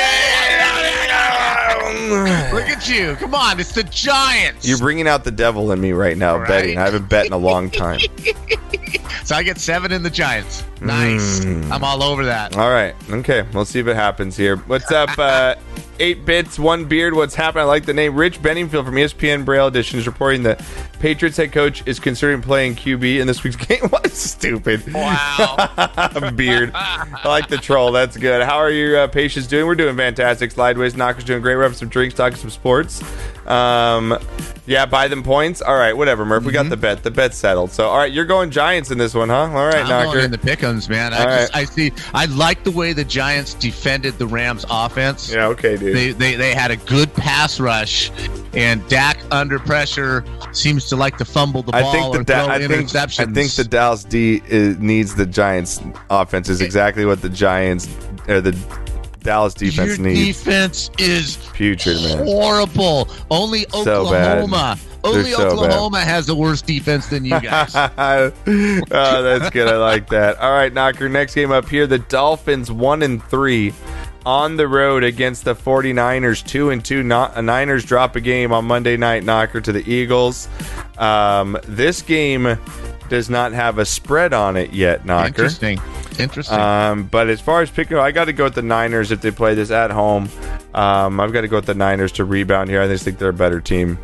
[SPEAKER 3] Look at you. Come on. It's the Giants.
[SPEAKER 2] You're bringing out the devil in me right now,
[SPEAKER 3] Right?
[SPEAKER 2] betting. I haven't bet in a long time.
[SPEAKER 3] so I get seven in the Giants. Nice.
[SPEAKER 2] Mm.
[SPEAKER 3] I'm all over that.
[SPEAKER 2] All right. Okay. We'll see if it happens here. What's up? Uh, eight bits, one beard. What's happening? I like the name. Rich Benningfield from ESPN Braille Edition is reporting that Patriots head coach is considering playing QB in this week's game. what stupid
[SPEAKER 3] Wow.
[SPEAKER 2] beard. I like the troll. That's good. How are your uh, patients doing? We're doing fantastic. Slideways, Knocker's doing great. We're having some drinks, talking some sports. Um, yeah, buy them points. All right, whatever, Murph. We got the bet. The bet's settled. So, all right, you're going Giants in this one, huh? All right,
[SPEAKER 3] I'm
[SPEAKER 2] Knocker.
[SPEAKER 3] going in the pickums, man. I
[SPEAKER 2] All
[SPEAKER 3] just
[SPEAKER 2] right.
[SPEAKER 3] I see I like the way the Giants defended the Rams offense.
[SPEAKER 2] yeah, okay, dude.
[SPEAKER 3] They, they they had a good pass rush, and Dak under pressure seems to like to fumble the ball
[SPEAKER 2] I think the
[SPEAKER 3] or
[SPEAKER 2] da-
[SPEAKER 3] throw
[SPEAKER 2] I think. I think the Dallas D is, needs the Giants offense is exactly what the Giants or the Dallas defense
[SPEAKER 3] Your
[SPEAKER 2] needs.
[SPEAKER 3] defense is
[SPEAKER 2] Putrid, man.
[SPEAKER 3] horrible. Only Oklahoma.
[SPEAKER 2] They're
[SPEAKER 3] Only
[SPEAKER 2] so bad.
[SPEAKER 3] Oklahoma has a worse defense than you guys.
[SPEAKER 2] oh, that's good. I like that. All right, Knocker. Next game up here, the Dolphins one and three on the road against the 49ers two and two. Not, Niners drop a game on Monday night. Knocker to the Eagles. Um, this game does not have a spread on it yet. Knocker.
[SPEAKER 3] Interesting. Interesting.
[SPEAKER 2] Um, but as far as picking, I got to go with the Niners if they play this at home. Um, I've got to go with the Niners to rebound here. I just think they're a better team.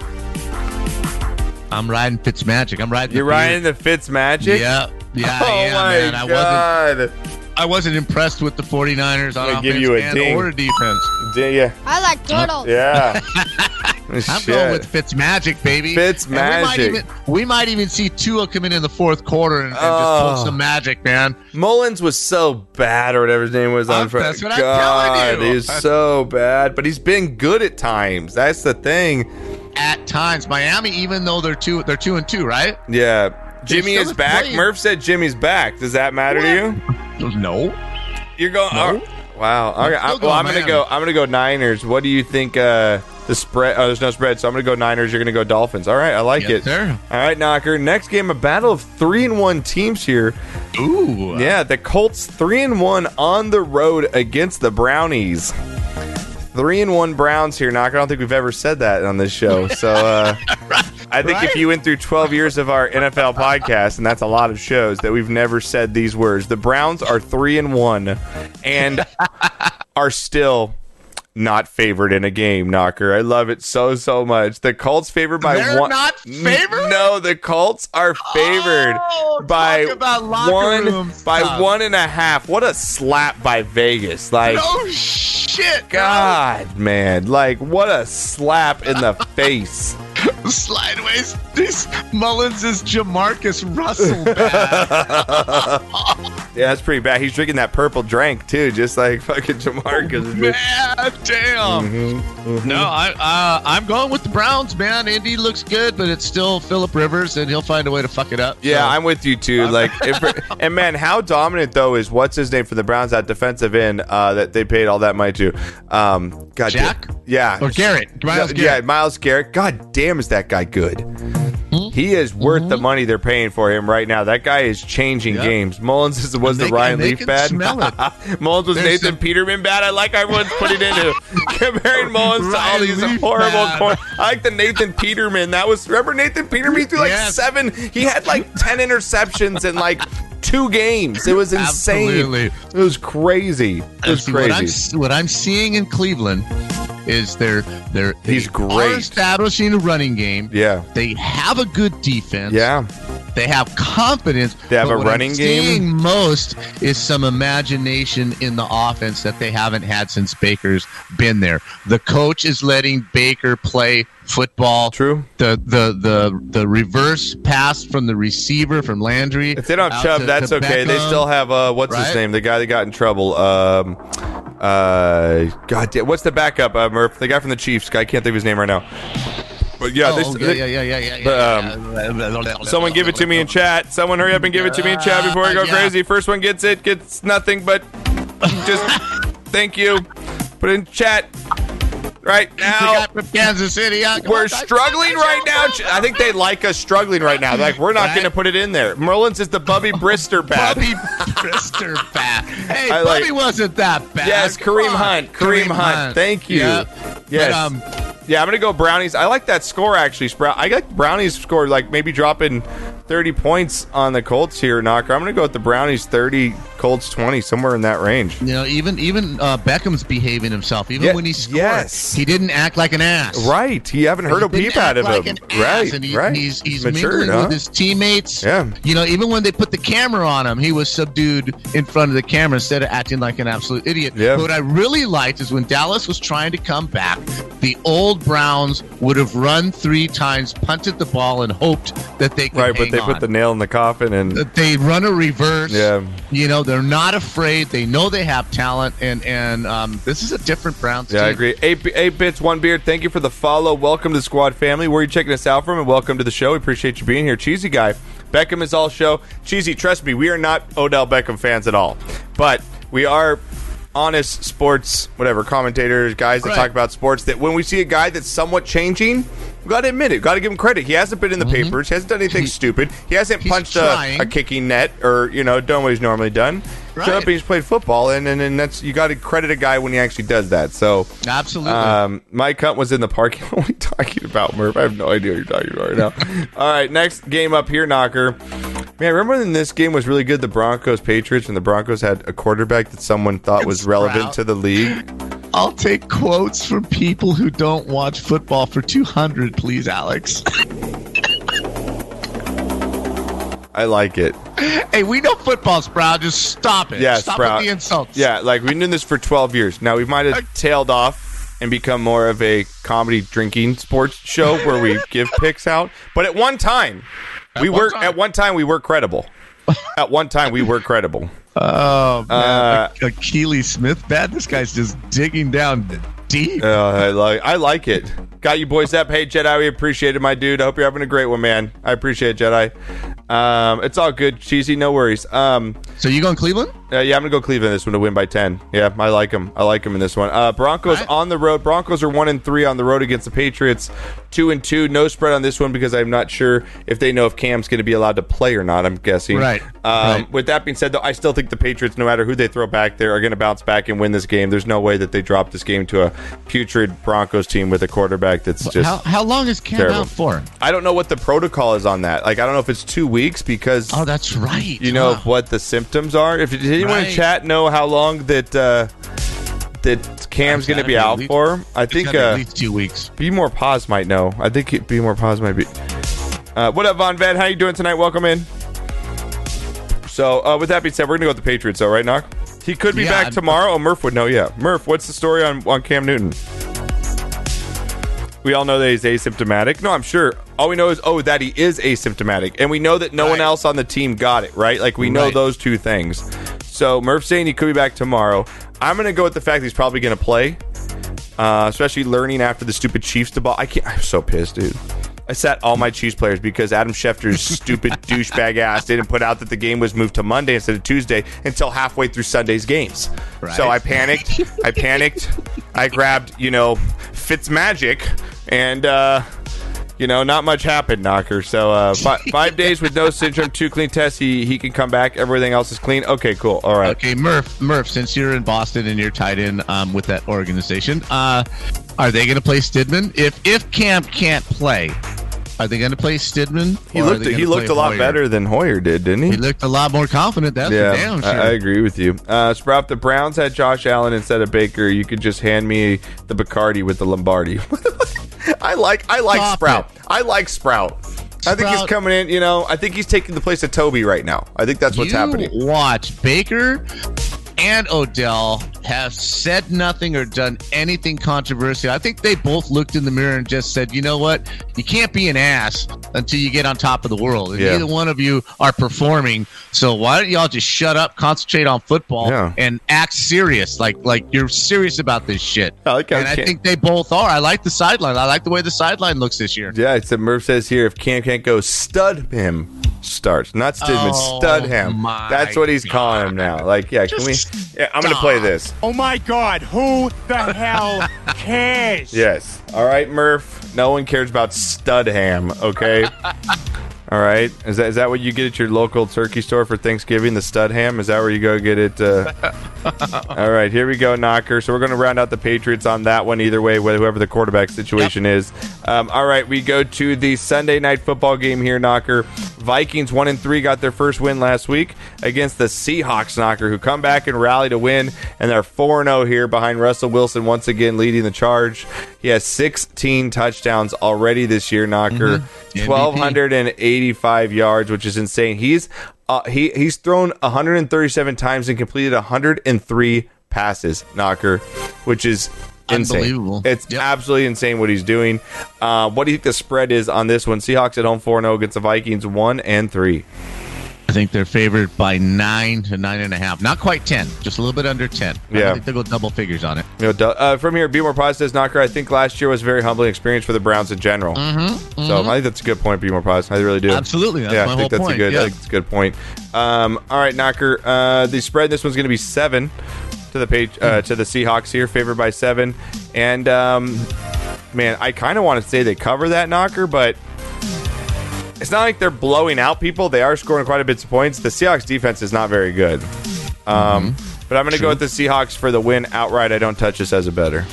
[SPEAKER 3] I'm riding Fitzmagic. I'm riding.
[SPEAKER 2] You're
[SPEAKER 3] the
[SPEAKER 2] riding the Fitz Magic.
[SPEAKER 3] Yeah. Yeah,
[SPEAKER 2] oh
[SPEAKER 3] I am,
[SPEAKER 2] my
[SPEAKER 3] man. I wasn't! I wasn't impressed with the 49ers on
[SPEAKER 2] I'm gonna
[SPEAKER 3] offense
[SPEAKER 2] give you a
[SPEAKER 3] and
[SPEAKER 2] ding.
[SPEAKER 3] or defense.
[SPEAKER 2] Do ya?
[SPEAKER 5] I like turtles.
[SPEAKER 2] Yeah.
[SPEAKER 3] I'm
[SPEAKER 2] Shit.
[SPEAKER 3] going with Fitz Magic, baby.
[SPEAKER 2] Fitz
[SPEAKER 3] And We
[SPEAKER 2] magic.
[SPEAKER 3] we might even see Tua come in in the fourth quarter and, and just
[SPEAKER 2] Oh.
[SPEAKER 3] pull some magic, man.
[SPEAKER 2] Mullens was so bad, or whatever his name was on Friday.
[SPEAKER 3] that's what I'm
[SPEAKER 2] God,
[SPEAKER 3] telling you.
[SPEAKER 2] he's so bad, but he's been good at times. That's the thing.
[SPEAKER 3] At times, Miami, even though they're two, they're two and two, right?
[SPEAKER 2] Yeah. Jimmy is back.
[SPEAKER 3] played.
[SPEAKER 2] Murph said Jimmy's back. Does that matter to you?
[SPEAKER 3] No.
[SPEAKER 2] You're going.
[SPEAKER 3] No.
[SPEAKER 2] all right. Wow. Okay.
[SPEAKER 3] still
[SPEAKER 2] I, well,
[SPEAKER 3] going
[SPEAKER 2] I'm gonna
[SPEAKER 3] Miami.
[SPEAKER 2] go. I'm gonna go Niners. What do you think? Uh, The spread. Oh, there's no spread, so I'm gonna go Niners. You're gonna go Dolphins. All right, I like
[SPEAKER 3] Yes,
[SPEAKER 2] it.
[SPEAKER 3] sir.
[SPEAKER 2] All right, Knocker. Next game, a battle of three and one teams here.
[SPEAKER 3] Ooh.
[SPEAKER 2] Yeah, the Colts three and one on the road against the Brownies. Three and one Browns here, Knocker. I don't think we've ever said that on this show. So uh, I think if you went through 12 years of our NFL podcast, and that's a lot of shows, that we've never said these words. The Browns are three and one, and are still not favored in a game, Knocker. I love it so so much. The Colts favored by
[SPEAKER 3] They're
[SPEAKER 2] one.
[SPEAKER 3] not favored?
[SPEAKER 2] No, the Colts are favored
[SPEAKER 3] Oh,
[SPEAKER 2] by one by one and a half. What a slap by Vegas! Like
[SPEAKER 3] Oh shit,
[SPEAKER 2] God, man! Like what a slap in the face.
[SPEAKER 3] Slideways. This Mullens is JaMarcus Russell. bad.
[SPEAKER 2] Yeah, that's pretty bad. He's drinking that purple drink too, just like fucking Jamarcus.
[SPEAKER 3] man, damn.
[SPEAKER 2] Mm-hmm,
[SPEAKER 3] No, I uh, I'm going with the Browns, man. Indy looks good, but it's still Philip Rivers, and he'll find a way to fuck it up.
[SPEAKER 2] Yeah,
[SPEAKER 3] So-
[SPEAKER 2] I'm with you too. Like, if, and man, how dominant though is what's his name for the Browns that defensive end uh, that they paid all that money to? Um, God,
[SPEAKER 3] Jack?
[SPEAKER 2] damn- yeah,
[SPEAKER 3] Or Garrett. Myles
[SPEAKER 2] No,
[SPEAKER 3] Garrett.
[SPEAKER 2] Yeah, Myles Garrett. God damn, is that guy good? He is worth the mm-hmm. money they're paying for him right now. That guy is changing
[SPEAKER 3] Yep.
[SPEAKER 2] games. Mullens is, was
[SPEAKER 3] And
[SPEAKER 2] the Ryan Leaf bad. Mullens was
[SPEAKER 3] There's
[SPEAKER 2] Nathan
[SPEAKER 3] some-
[SPEAKER 2] Peterman bad. I like everyone's putting into comparing Mullens to all these
[SPEAKER 3] Leaf
[SPEAKER 2] horrible. Cor- I like the Nathan Peterman. That was remember Nathan Peterman he threw like
[SPEAKER 3] Yes.
[SPEAKER 2] seven. He had like ten interceptions in like two games. It was insane.
[SPEAKER 3] Absolutely.
[SPEAKER 2] It was crazy. It was
[SPEAKER 3] See, What I'm,
[SPEAKER 2] crazy.
[SPEAKER 3] what I'm seeing in Cleveland is they're they're
[SPEAKER 2] He's
[SPEAKER 3] they
[SPEAKER 2] great.
[SPEAKER 3] establishing a running game.
[SPEAKER 2] Yeah.
[SPEAKER 3] They have a good defense.
[SPEAKER 2] Yeah.
[SPEAKER 3] They have confidence.
[SPEAKER 2] They have a
[SPEAKER 3] what I'm
[SPEAKER 2] running game.
[SPEAKER 3] Seeing most is some imagination in the offense that they haven't had since Baker's been there. The coach is letting Baker play football.
[SPEAKER 2] True.
[SPEAKER 3] The the the the reverse pass from the receiver from Landry.
[SPEAKER 2] If they don't have Chubb,
[SPEAKER 3] to-
[SPEAKER 2] that's
[SPEAKER 3] to
[SPEAKER 2] okay. They still have uh, what's his name? The guy that got in trouble. Um, uh, God damn, what's the backup? Uh, Murph, the guy from the Chiefs. I can't think of his name right now. But yeah,
[SPEAKER 3] Oh,
[SPEAKER 2] they-
[SPEAKER 3] yeah, yeah, yeah, yeah,
[SPEAKER 2] but,
[SPEAKER 3] yeah.
[SPEAKER 2] someone give it to me in chat. Someone hurry up and give it to me in chat before I go
[SPEAKER 3] Uh,
[SPEAKER 2] crazy. First one gets it, gets nothing but just thank you. Put it in chat right now.
[SPEAKER 3] from Kansas City. yeah,
[SPEAKER 2] We're
[SPEAKER 3] on,
[SPEAKER 2] struggling right now. I think they like us struggling right now. They're like, we're not
[SPEAKER 3] Right.
[SPEAKER 2] going to put it in there. Merlin's is the Bubby Brister bat.
[SPEAKER 3] Bubby Brister bat. Hey,
[SPEAKER 2] I like-
[SPEAKER 3] Bubby wasn't that bad.
[SPEAKER 2] Yes,
[SPEAKER 3] Come
[SPEAKER 2] Kareem
[SPEAKER 3] on.
[SPEAKER 2] Hunt. Kareem, Hunt. Thank you.
[SPEAKER 3] Yep.
[SPEAKER 2] Yes.
[SPEAKER 3] But, um,
[SPEAKER 2] yeah, I'm gonna go Brownies. I like that score actually. Sprout. I like Brownies score like maybe dropping 30 points on the Colts here, Knocker. I'm gonna go with the Brownies 30, Colts 20, somewhere in that range.
[SPEAKER 3] you know, even even uh, Beckham's behaving himself. Even
[SPEAKER 2] Yeah,
[SPEAKER 3] when he scored,
[SPEAKER 2] yes.
[SPEAKER 3] he didn't act like an ass.
[SPEAKER 2] Right. You haven't heard
[SPEAKER 3] He
[SPEAKER 2] a peep out of
[SPEAKER 3] like
[SPEAKER 2] him. Right.
[SPEAKER 3] and he,
[SPEAKER 2] right.
[SPEAKER 3] He's he's
[SPEAKER 2] matured,
[SPEAKER 3] mingling
[SPEAKER 2] huh?
[SPEAKER 3] with his teammates.
[SPEAKER 2] Yeah.
[SPEAKER 3] You know, even when they put the camera on him, he was subdued in front of the camera instead of acting like an absolute idiot.
[SPEAKER 2] Yeah.
[SPEAKER 3] But what I really liked is when Dallas was trying to come back, the old Browns would have run three times, punted the ball, and hoped that they could
[SPEAKER 2] Right, but they. Put the nail in the coffin and
[SPEAKER 3] they run a reverse.
[SPEAKER 2] Yeah.
[SPEAKER 3] You know, they're not afraid. They know they have talent, and and um, this is a different Browns
[SPEAKER 2] Yeah, I agree. Eight, eight bits, one beard. Thank you for the follow. Welcome to the squad family. Where are you checking us out from? And welcome to the show. We appreciate you being here. Cheesy guy. Beckham is all show. Cheesy, trust me, we are not Odell Beckham fans at all. But we are honest sports, whatever, commentators, guys that
[SPEAKER 3] Right.
[SPEAKER 2] talk about sports. That when we see a guy that's somewhat changing, we got to admit it. Got to give him credit. He hasn't been in the papers. He hasn't done anything
[SPEAKER 3] Mm-hmm. He-
[SPEAKER 2] stupid. He hasn't punched a, a kicking net or, you know, done what he's normally done.
[SPEAKER 3] Right.
[SPEAKER 2] Up and he's played football. And, and, and that's, you got to credit a guy when he actually does that. So,
[SPEAKER 3] Absolutely.
[SPEAKER 2] um, Mike Hunt was in the parking lot. We talking about, Murph? I have no idea what you're talking about right now. All right, next game up here, Knocker. Man, remember when this game was really good? The Broncos Patriots, and the Broncos had a quarterback that someone thought was relevant to the league.
[SPEAKER 3] I'll take quotes from people who don't watch football for 200, please, Alex.
[SPEAKER 2] I like it.
[SPEAKER 3] hey, we know football, Sprout. Just stop it.
[SPEAKER 2] Yeah,
[SPEAKER 3] stop
[SPEAKER 2] Sprout.
[SPEAKER 3] with the insults.
[SPEAKER 2] Yeah, like we've been doing this for 12 years. Now we might have tailed off and become more of a comedy drinking sports show where we give picks out. But at one time, we
[SPEAKER 3] one
[SPEAKER 2] were
[SPEAKER 3] time.
[SPEAKER 2] at one time we were credible. at one time we were credible.
[SPEAKER 3] Oh, man.
[SPEAKER 2] Uh,
[SPEAKER 3] A- Akili Smith bad. This guy's just digging down deep.
[SPEAKER 2] Uh, I like I like it. Got you boys up. Hey Jedi, we appreciate it, my dude. I hope you're having a great one, man. I appreciate it, Jedi. Um, it's all good, cheesy, no worries. Um,
[SPEAKER 3] So you going Cleveland?
[SPEAKER 2] Uh, yeah, I'm gonna go Cleveland this one to win by ten. Yeah, I like them. I like them in this one. Uh, Broncos
[SPEAKER 3] Alright.
[SPEAKER 2] on the road. Broncos are one and three on the road against the Patriots. Two and two. No spread on this one because I'm not sure if they know if Cam's going to be allowed to play or not. I'm guessing.
[SPEAKER 3] Right.
[SPEAKER 2] Um,
[SPEAKER 3] Right.
[SPEAKER 2] With that being said, though, I still think the Patriots, no matter who they throw back there, are going to bounce back and win this game. There's no way that they drop this game to a putrid Broncos team with a quarterback that's just.
[SPEAKER 3] how, how long is Cam
[SPEAKER 2] terrible.
[SPEAKER 3] out for?
[SPEAKER 2] I don't know what the protocol is on that. Like, I don't know if it's two weeks because
[SPEAKER 3] Oh, that's right.
[SPEAKER 2] you know
[SPEAKER 3] Huh.
[SPEAKER 2] what the symptoms are. If did anyone in
[SPEAKER 3] Right.
[SPEAKER 2] chat know how long that uh, that Cam's going to be out for? I think
[SPEAKER 3] gotta
[SPEAKER 2] uh,
[SPEAKER 3] at least two weeks.
[SPEAKER 2] Be more pause might know. I think it- Be more pause might be. Uh, what up, Von Ven? How you doing tonight? Welcome in. So, uh, with that being said, we're gonna go with the Patriots, though, right, Knock? He could be
[SPEAKER 3] Yeah,
[SPEAKER 2] back
[SPEAKER 3] I'm-
[SPEAKER 2] tomorrow. Oh, Murph would know. Yeah, Murph. What's the story on on Cam Newton? We all know that he's asymptomatic. No, I'm sure. All we know is oh that he is asymptomatic, and we know that no one
[SPEAKER 3] Right.
[SPEAKER 2] else on the team got it. Right? Like we know
[SPEAKER 3] Right.
[SPEAKER 2] those two things. So Murph's saying he could be back tomorrow. I'm gonna go with the fact that he's probably gonna play, uh, especially learning after the stupid Chiefs debacle. I can't. I'm so pissed, dude. I sat all my Chiefs players because Adam Schefter's stupid douchebag ass didn't put out that the game was moved to Monday instead of Tuesday until halfway through Sunday's games.
[SPEAKER 3] Right.
[SPEAKER 2] So I panicked. I panicked. I grabbed, you know, Fitzmagic, and uh, you know, not much happened, Knocker. So uh, fi- five days with no syndrome, two clean tests. He he can come back. Everything else is clean. Okay, cool. All right.
[SPEAKER 3] Okay, Murph, Murph, since you're in Boston and you're tied in um, with that organization, uh, are they going to play Stidham? If if Cam can't play, are they going to play Stidham?
[SPEAKER 2] He looked he looked a lot
[SPEAKER 3] Hoyer?
[SPEAKER 2] better than Hoyer did, didn't he?
[SPEAKER 3] He looked a lot more confident. That's
[SPEAKER 2] yeah,
[SPEAKER 3] damn sure.
[SPEAKER 2] I, I agree with you. Uh, Sprout, the Browns had Josh Allen instead of Baker. You could just hand me the Bacardi with the Lombardi. I like I like
[SPEAKER 3] Stop
[SPEAKER 2] Sprout.
[SPEAKER 3] it.
[SPEAKER 2] I like Sprout. I think he's coming in. You know, I think he's taking the place of Toby right now. I think that's what's
[SPEAKER 3] you
[SPEAKER 2] happening.
[SPEAKER 3] Watch Baker and Odell have said nothing or done anything controversial. I think they both looked in the mirror and just said, "You know what? You can't be an ass until you get on top of the world. And
[SPEAKER 2] Yeah.
[SPEAKER 3] neither one of you are performing. So why don't y'all just shut up, concentrate on football,
[SPEAKER 2] Yeah.
[SPEAKER 3] and act serious? Like like you're serious about this shit."
[SPEAKER 2] I like
[SPEAKER 3] and I think they both are. I like the sideline. I like the way the sideline looks this year.
[SPEAKER 2] Yeah, except Murph says here if Cam can't go, stud him starts, not Stidham,
[SPEAKER 3] Oh,
[SPEAKER 2] stud him. That's what he's calling him now. Like, yeah, can we? Yeah, I'm gonna play this.
[SPEAKER 7] Oh my god, who the hell cares?
[SPEAKER 2] Yes. All right, Murph. No one cares about stud ham. Okay. All right. Is that is that what you get at your local turkey store for Thanksgiving? The stud ham? Is that where you go get it? Uh... All right. Here we go, knocker. So we're going to round out the Patriots on that one. Either way, wh- whoever the quarterback situation is. Um, all right. We go to the Sunday night football game here, knocker. Vikings one and three got their first win last week against the Seahawks, knocker, who come back and rally to win, and they're four zero here behind Russell Wilson once again leading the charge. He has 16 touchdowns already this year, knocker.
[SPEAKER 3] MVP.
[SPEAKER 2] 1285 yards, which is insane. He's uh, he he's thrown 137 times and completed 103 passes, knocker, which is insane.
[SPEAKER 3] Unbelievable.
[SPEAKER 2] It's
[SPEAKER 3] Yep.
[SPEAKER 2] absolutely insane what he's doing. Uh, what do you think the spread is on this one? Seahawks at home 4 0 against the Vikings 1 and 3.
[SPEAKER 3] I think they're favored by nine to nine and a half. Not quite ten, just a little bit under ten. I
[SPEAKER 2] Yeah.
[SPEAKER 3] think they'll go double figures on it.
[SPEAKER 2] You know, uh, from here, be more positive, knocker. I think last year was a very humbling experience for the Browns in general. Mm-hmm, So I think that's a good point. Be more positive. I really do.
[SPEAKER 3] Absolutely, that's
[SPEAKER 2] yeah,
[SPEAKER 3] my
[SPEAKER 2] I think
[SPEAKER 3] whole
[SPEAKER 2] that's
[SPEAKER 3] point,
[SPEAKER 2] a good.
[SPEAKER 3] yeah.
[SPEAKER 2] I think it's a good point. Um, all right, knocker. Uh, the spread. This one's going to be seven to the page uh, to the Seahawks here, favored by seven. And um, man, I kind of want to say they cover that knocker, but it's not like they're blowing out people. They are scoring quite a bit of points. The Seahawks defense is not very good. Um, But I'm going to go with the Seahawks for the win outright. I don't touch this as a better.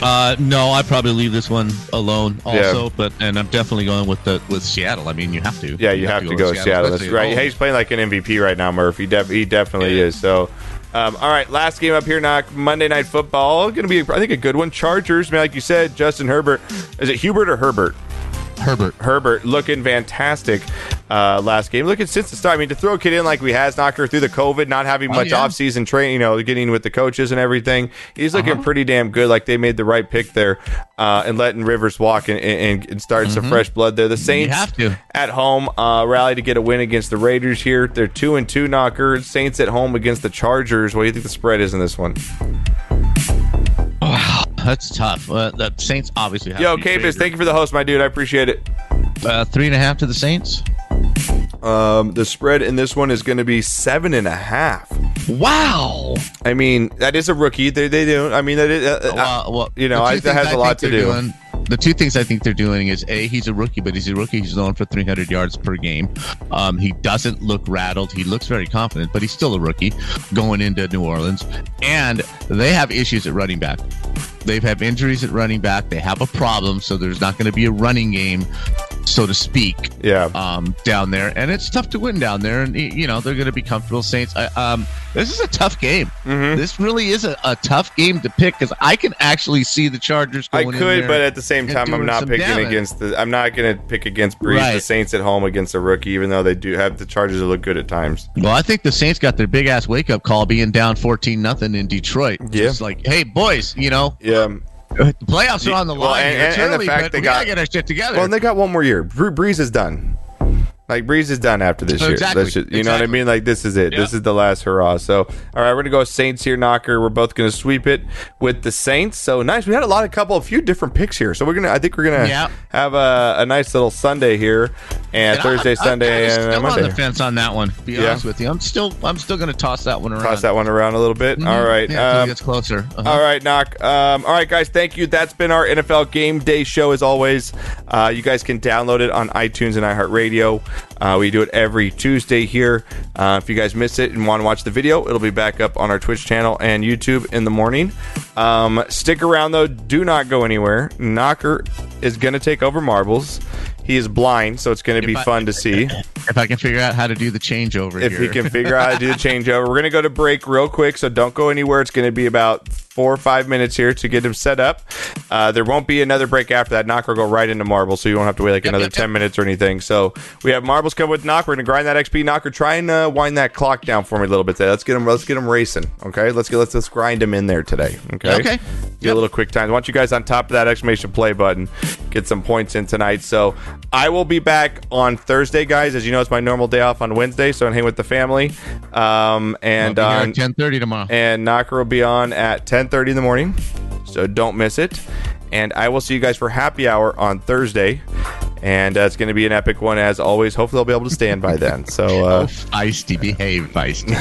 [SPEAKER 3] Uh, no, I probably leave this one alone. Also,
[SPEAKER 2] Yeah.
[SPEAKER 3] but and I'm definitely going with the with Seattle. I mean, you have to.
[SPEAKER 2] Yeah, you, have, to go, with Seattle. That's right.
[SPEAKER 3] home.
[SPEAKER 2] He's playing like an MVP right now, Murph. He, def- he definitely is. So, um, all right, last game up here, knock Monday Night Football. Going to be, I think, a good one. Chargers, man, like you said, Justin Herbert. Is it Hubert or Herbert?
[SPEAKER 3] Herbert.
[SPEAKER 2] Herbert looking fantastic uh, last game. Looking since the start. I mean, to throw a kid in like we has knocker through the COVID, not having
[SPEAKER 3] Oh,
[SPEAKER 2] much
[SPEAKER 3] yeah.
[SPEAKER 2] off-season training, you know, getting with the coaches and everything. He's looking
[SPEAKER 3] Uh-huh.
[SPEAKER 2] pretty damn good. Like they made the right pick there uh, and letting Rivers walk and, and, and start some fresh blood there. The Saints
[SPEAKER 3] Mm-hmm. have to.
[SPEAKER 2] at home uh, rally to get a win against the Raiders here. They're two and two knocker. Saints at home against the Chargers. What do you think the spread is in this one?
[SPEAKER 3] That's tough. Uh, the Saints obviously have
[SPEAKER 2] Yo, Capus, thank you for the host, my dude. I appreciate it.
[SPEAKER 3] Uh, three and a half to the Saints.
[SPEAKER 2] Um, the spread in this one is going to be seven and a half.
[SPEAKER 3] Wow.
[SPEAKER 2] I mean, that is a rookie. They they do. I mean, that is, uh, uh,
[SPEAKER 3] Well, well,
[SPEAKER 2] you know, I, that has
[SPEAKER 3] I
[SPEAKER 2] a lot to do.
[SPEAKER 3] doing- the two things I think they're doing is a he's a rookie, but he's a rookie. He's known for 300 yards per game. Um, he doesn't look rattled. He looks very confident, but he's still a rookie going into New Orleans. And they have issues at running back. They've had injuries at running back. They have a problem, so there's not going to be a running game, so to speak.
[SPEAKER 2] Yeah.
[SPEAKER 3] Um, down there, and it's tough to win down there. And you know they're going to be comfortable. Saints. I, um, this is a tough game.
[SPEAKER 2] Mm-hmm.
[SPEAKER 3] This really is a, a tough game to pick because I can actually see the Chargers.
[SPEAKER 2] I
[SPEAKER 3] Going in
[SPEAKER 2] could, but at the same time, I'm not picking
[SPEAKER 3] damage.
[SPEAKER 2] against the. I'm not going to pick against Brees. The Saints at home against a rookie, even though they do have the Chargers that look good at times.
[SPEAKER 3] Well, I think the Saints got their big ass wake up call being down fourteen nothing in Detroit.
[SPEAKER 2] Yeah.
[SPEAKER 3] Just like, hey boys, you know
[SPEAKER 2] Yeah.
[SPEAKER 3] The playoffs are on the
[SPEAKER 2] Well,
[SPEAKER 3] line.
[SPEAKER 2] and-. And- and the fact
[SPEAKER 3] but
[SPEAKER 2] they
[SPEAKER 3] we
[SPEAKER 2] got-
[SPEAKER 3] gotta get our shit together.
[SPEAKER 2] Well, and they got one more year. Bre- Brees is done. Like Brees is done after this year.
[SPEAKER 3] Exactly.
[SPEAKER 2] Just- you know what I mean? Like this is it. This is the last hurrah. So, all right, we're gonna go Saints here, Knocker. We're both gonna sweep it with the Saints. So nice. We had a lot, of couple, a few different picks here. So we're gonna. I think we're gonna
[SPEAKER 3] Yeah.
[SPEAKER 2] have a, a nice little Sunday here, and,
[SPEAKER 3] And
[SPEAKER 2] Thursday,
[SPEAKER 3] I'm,
[SPEAKER 2] Sunday,
[SPEAKER 3] I'm
[SPEAKER 2] and uh,
[SPEAKER 3] on
[SPEAKER 2] Monday.
[SPEAKER 3] the fence on that one. to Be
[SPEAKER 2] Yeah.
[SPEAKER 3] honest with you, I'm still I'm still going to toss that one around.
[SPEAKER 2] Toss that one around a little bit. All right.
[SPEAKER 3] Yeah,
[SPEAKER 2] um,
[SPEAKER 3] gets closer. Uh-huh.
[SPEAKER 2] All right, knock. Um, all right, guys. Thank you. That's been our NFL Game Day show. As always, uh, you guys can download it on iTunes and iHeartRadio. Uh, we do it every Tuesday here. Uh, if you guys miss it and want to watch the video, it'll be back up on our Twitch channel and YouTube in the morning. Um, stick around though. Do not go anywhere. Knocker is going to take over marbles. He is blind, so it's going to be
[SPEAKER 3] I-
[SPEAKER 2] fun to see
[SPEAKER 3] If I can figure out how to do the changeover
[SPEAKER 2] if
[SPEAKER 3] here.
[SPEAKER 2] he can figure out how to do the changeover. We're gonna go to break real quick, so don't go anywhere. It's gonna be about four or five minutes here to get him set up. Uh, there won't be another break after that. Knock will go right into marbles, so you won't have to wait like another
[SPEAKER 3] yep,
[SPEAKER 2] ten minutes or anything. So we have marbles coming with knock. We're gonna grind that XP knocker. Try and uh, wind that clock down for me a little bit. There. Let's get him. Let's get him racing. Okay. Let's get let's let's grind him in there today. Okay.
[SPEAKER 3] Okay.
[SPEAKER 2] Get a little quick time. I want you guys on top of that exclamation play button. Get some points in tonight. So I will be back on Thursday, guys. As you know, it's my normal day off on Wednesday, so I hang with the family. Um, and
[SPEAKER 3] here at 10:30 tomorrow.
[SPEAKER 2] and Knocker will be on at 10:30 in the morning. So don't miss it. And I will see you guys for happy hour on Thursday. And uh, it's going to be an epic one as always. Hopefully, I'll be able to stand by then. So,
[SPEAKER 3] oh,
[SPEAKER 2] uh,
[SPEAKER 3] feisty, behave, feisty.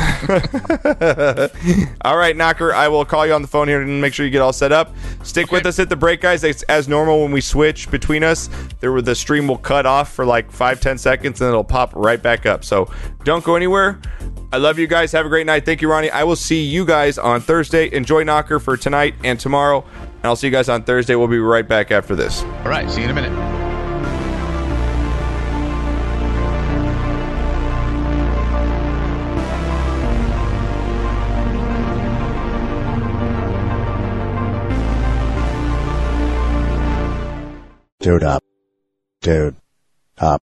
[SPEAKER 2] all right, Knocker, I will call you on the phone here and make sure you get all set up. Stick with us at the break, guys. It's as normal when we switch between us. There, were- the stream will cut off for like five, ten seconds, and it'll pop right back up. So don't go anywhere. I love you guys. Have a great night. Thank you, Ronnie. I will see you guys on Thursday. Enjoy Knocker for tonight and tomorrow. And I'll see you guys on Thursday. We'll be right back after this.
[SPEAKER 3] All right, see you in a minute.
[SPEAKER 9] Dude up. Dude up.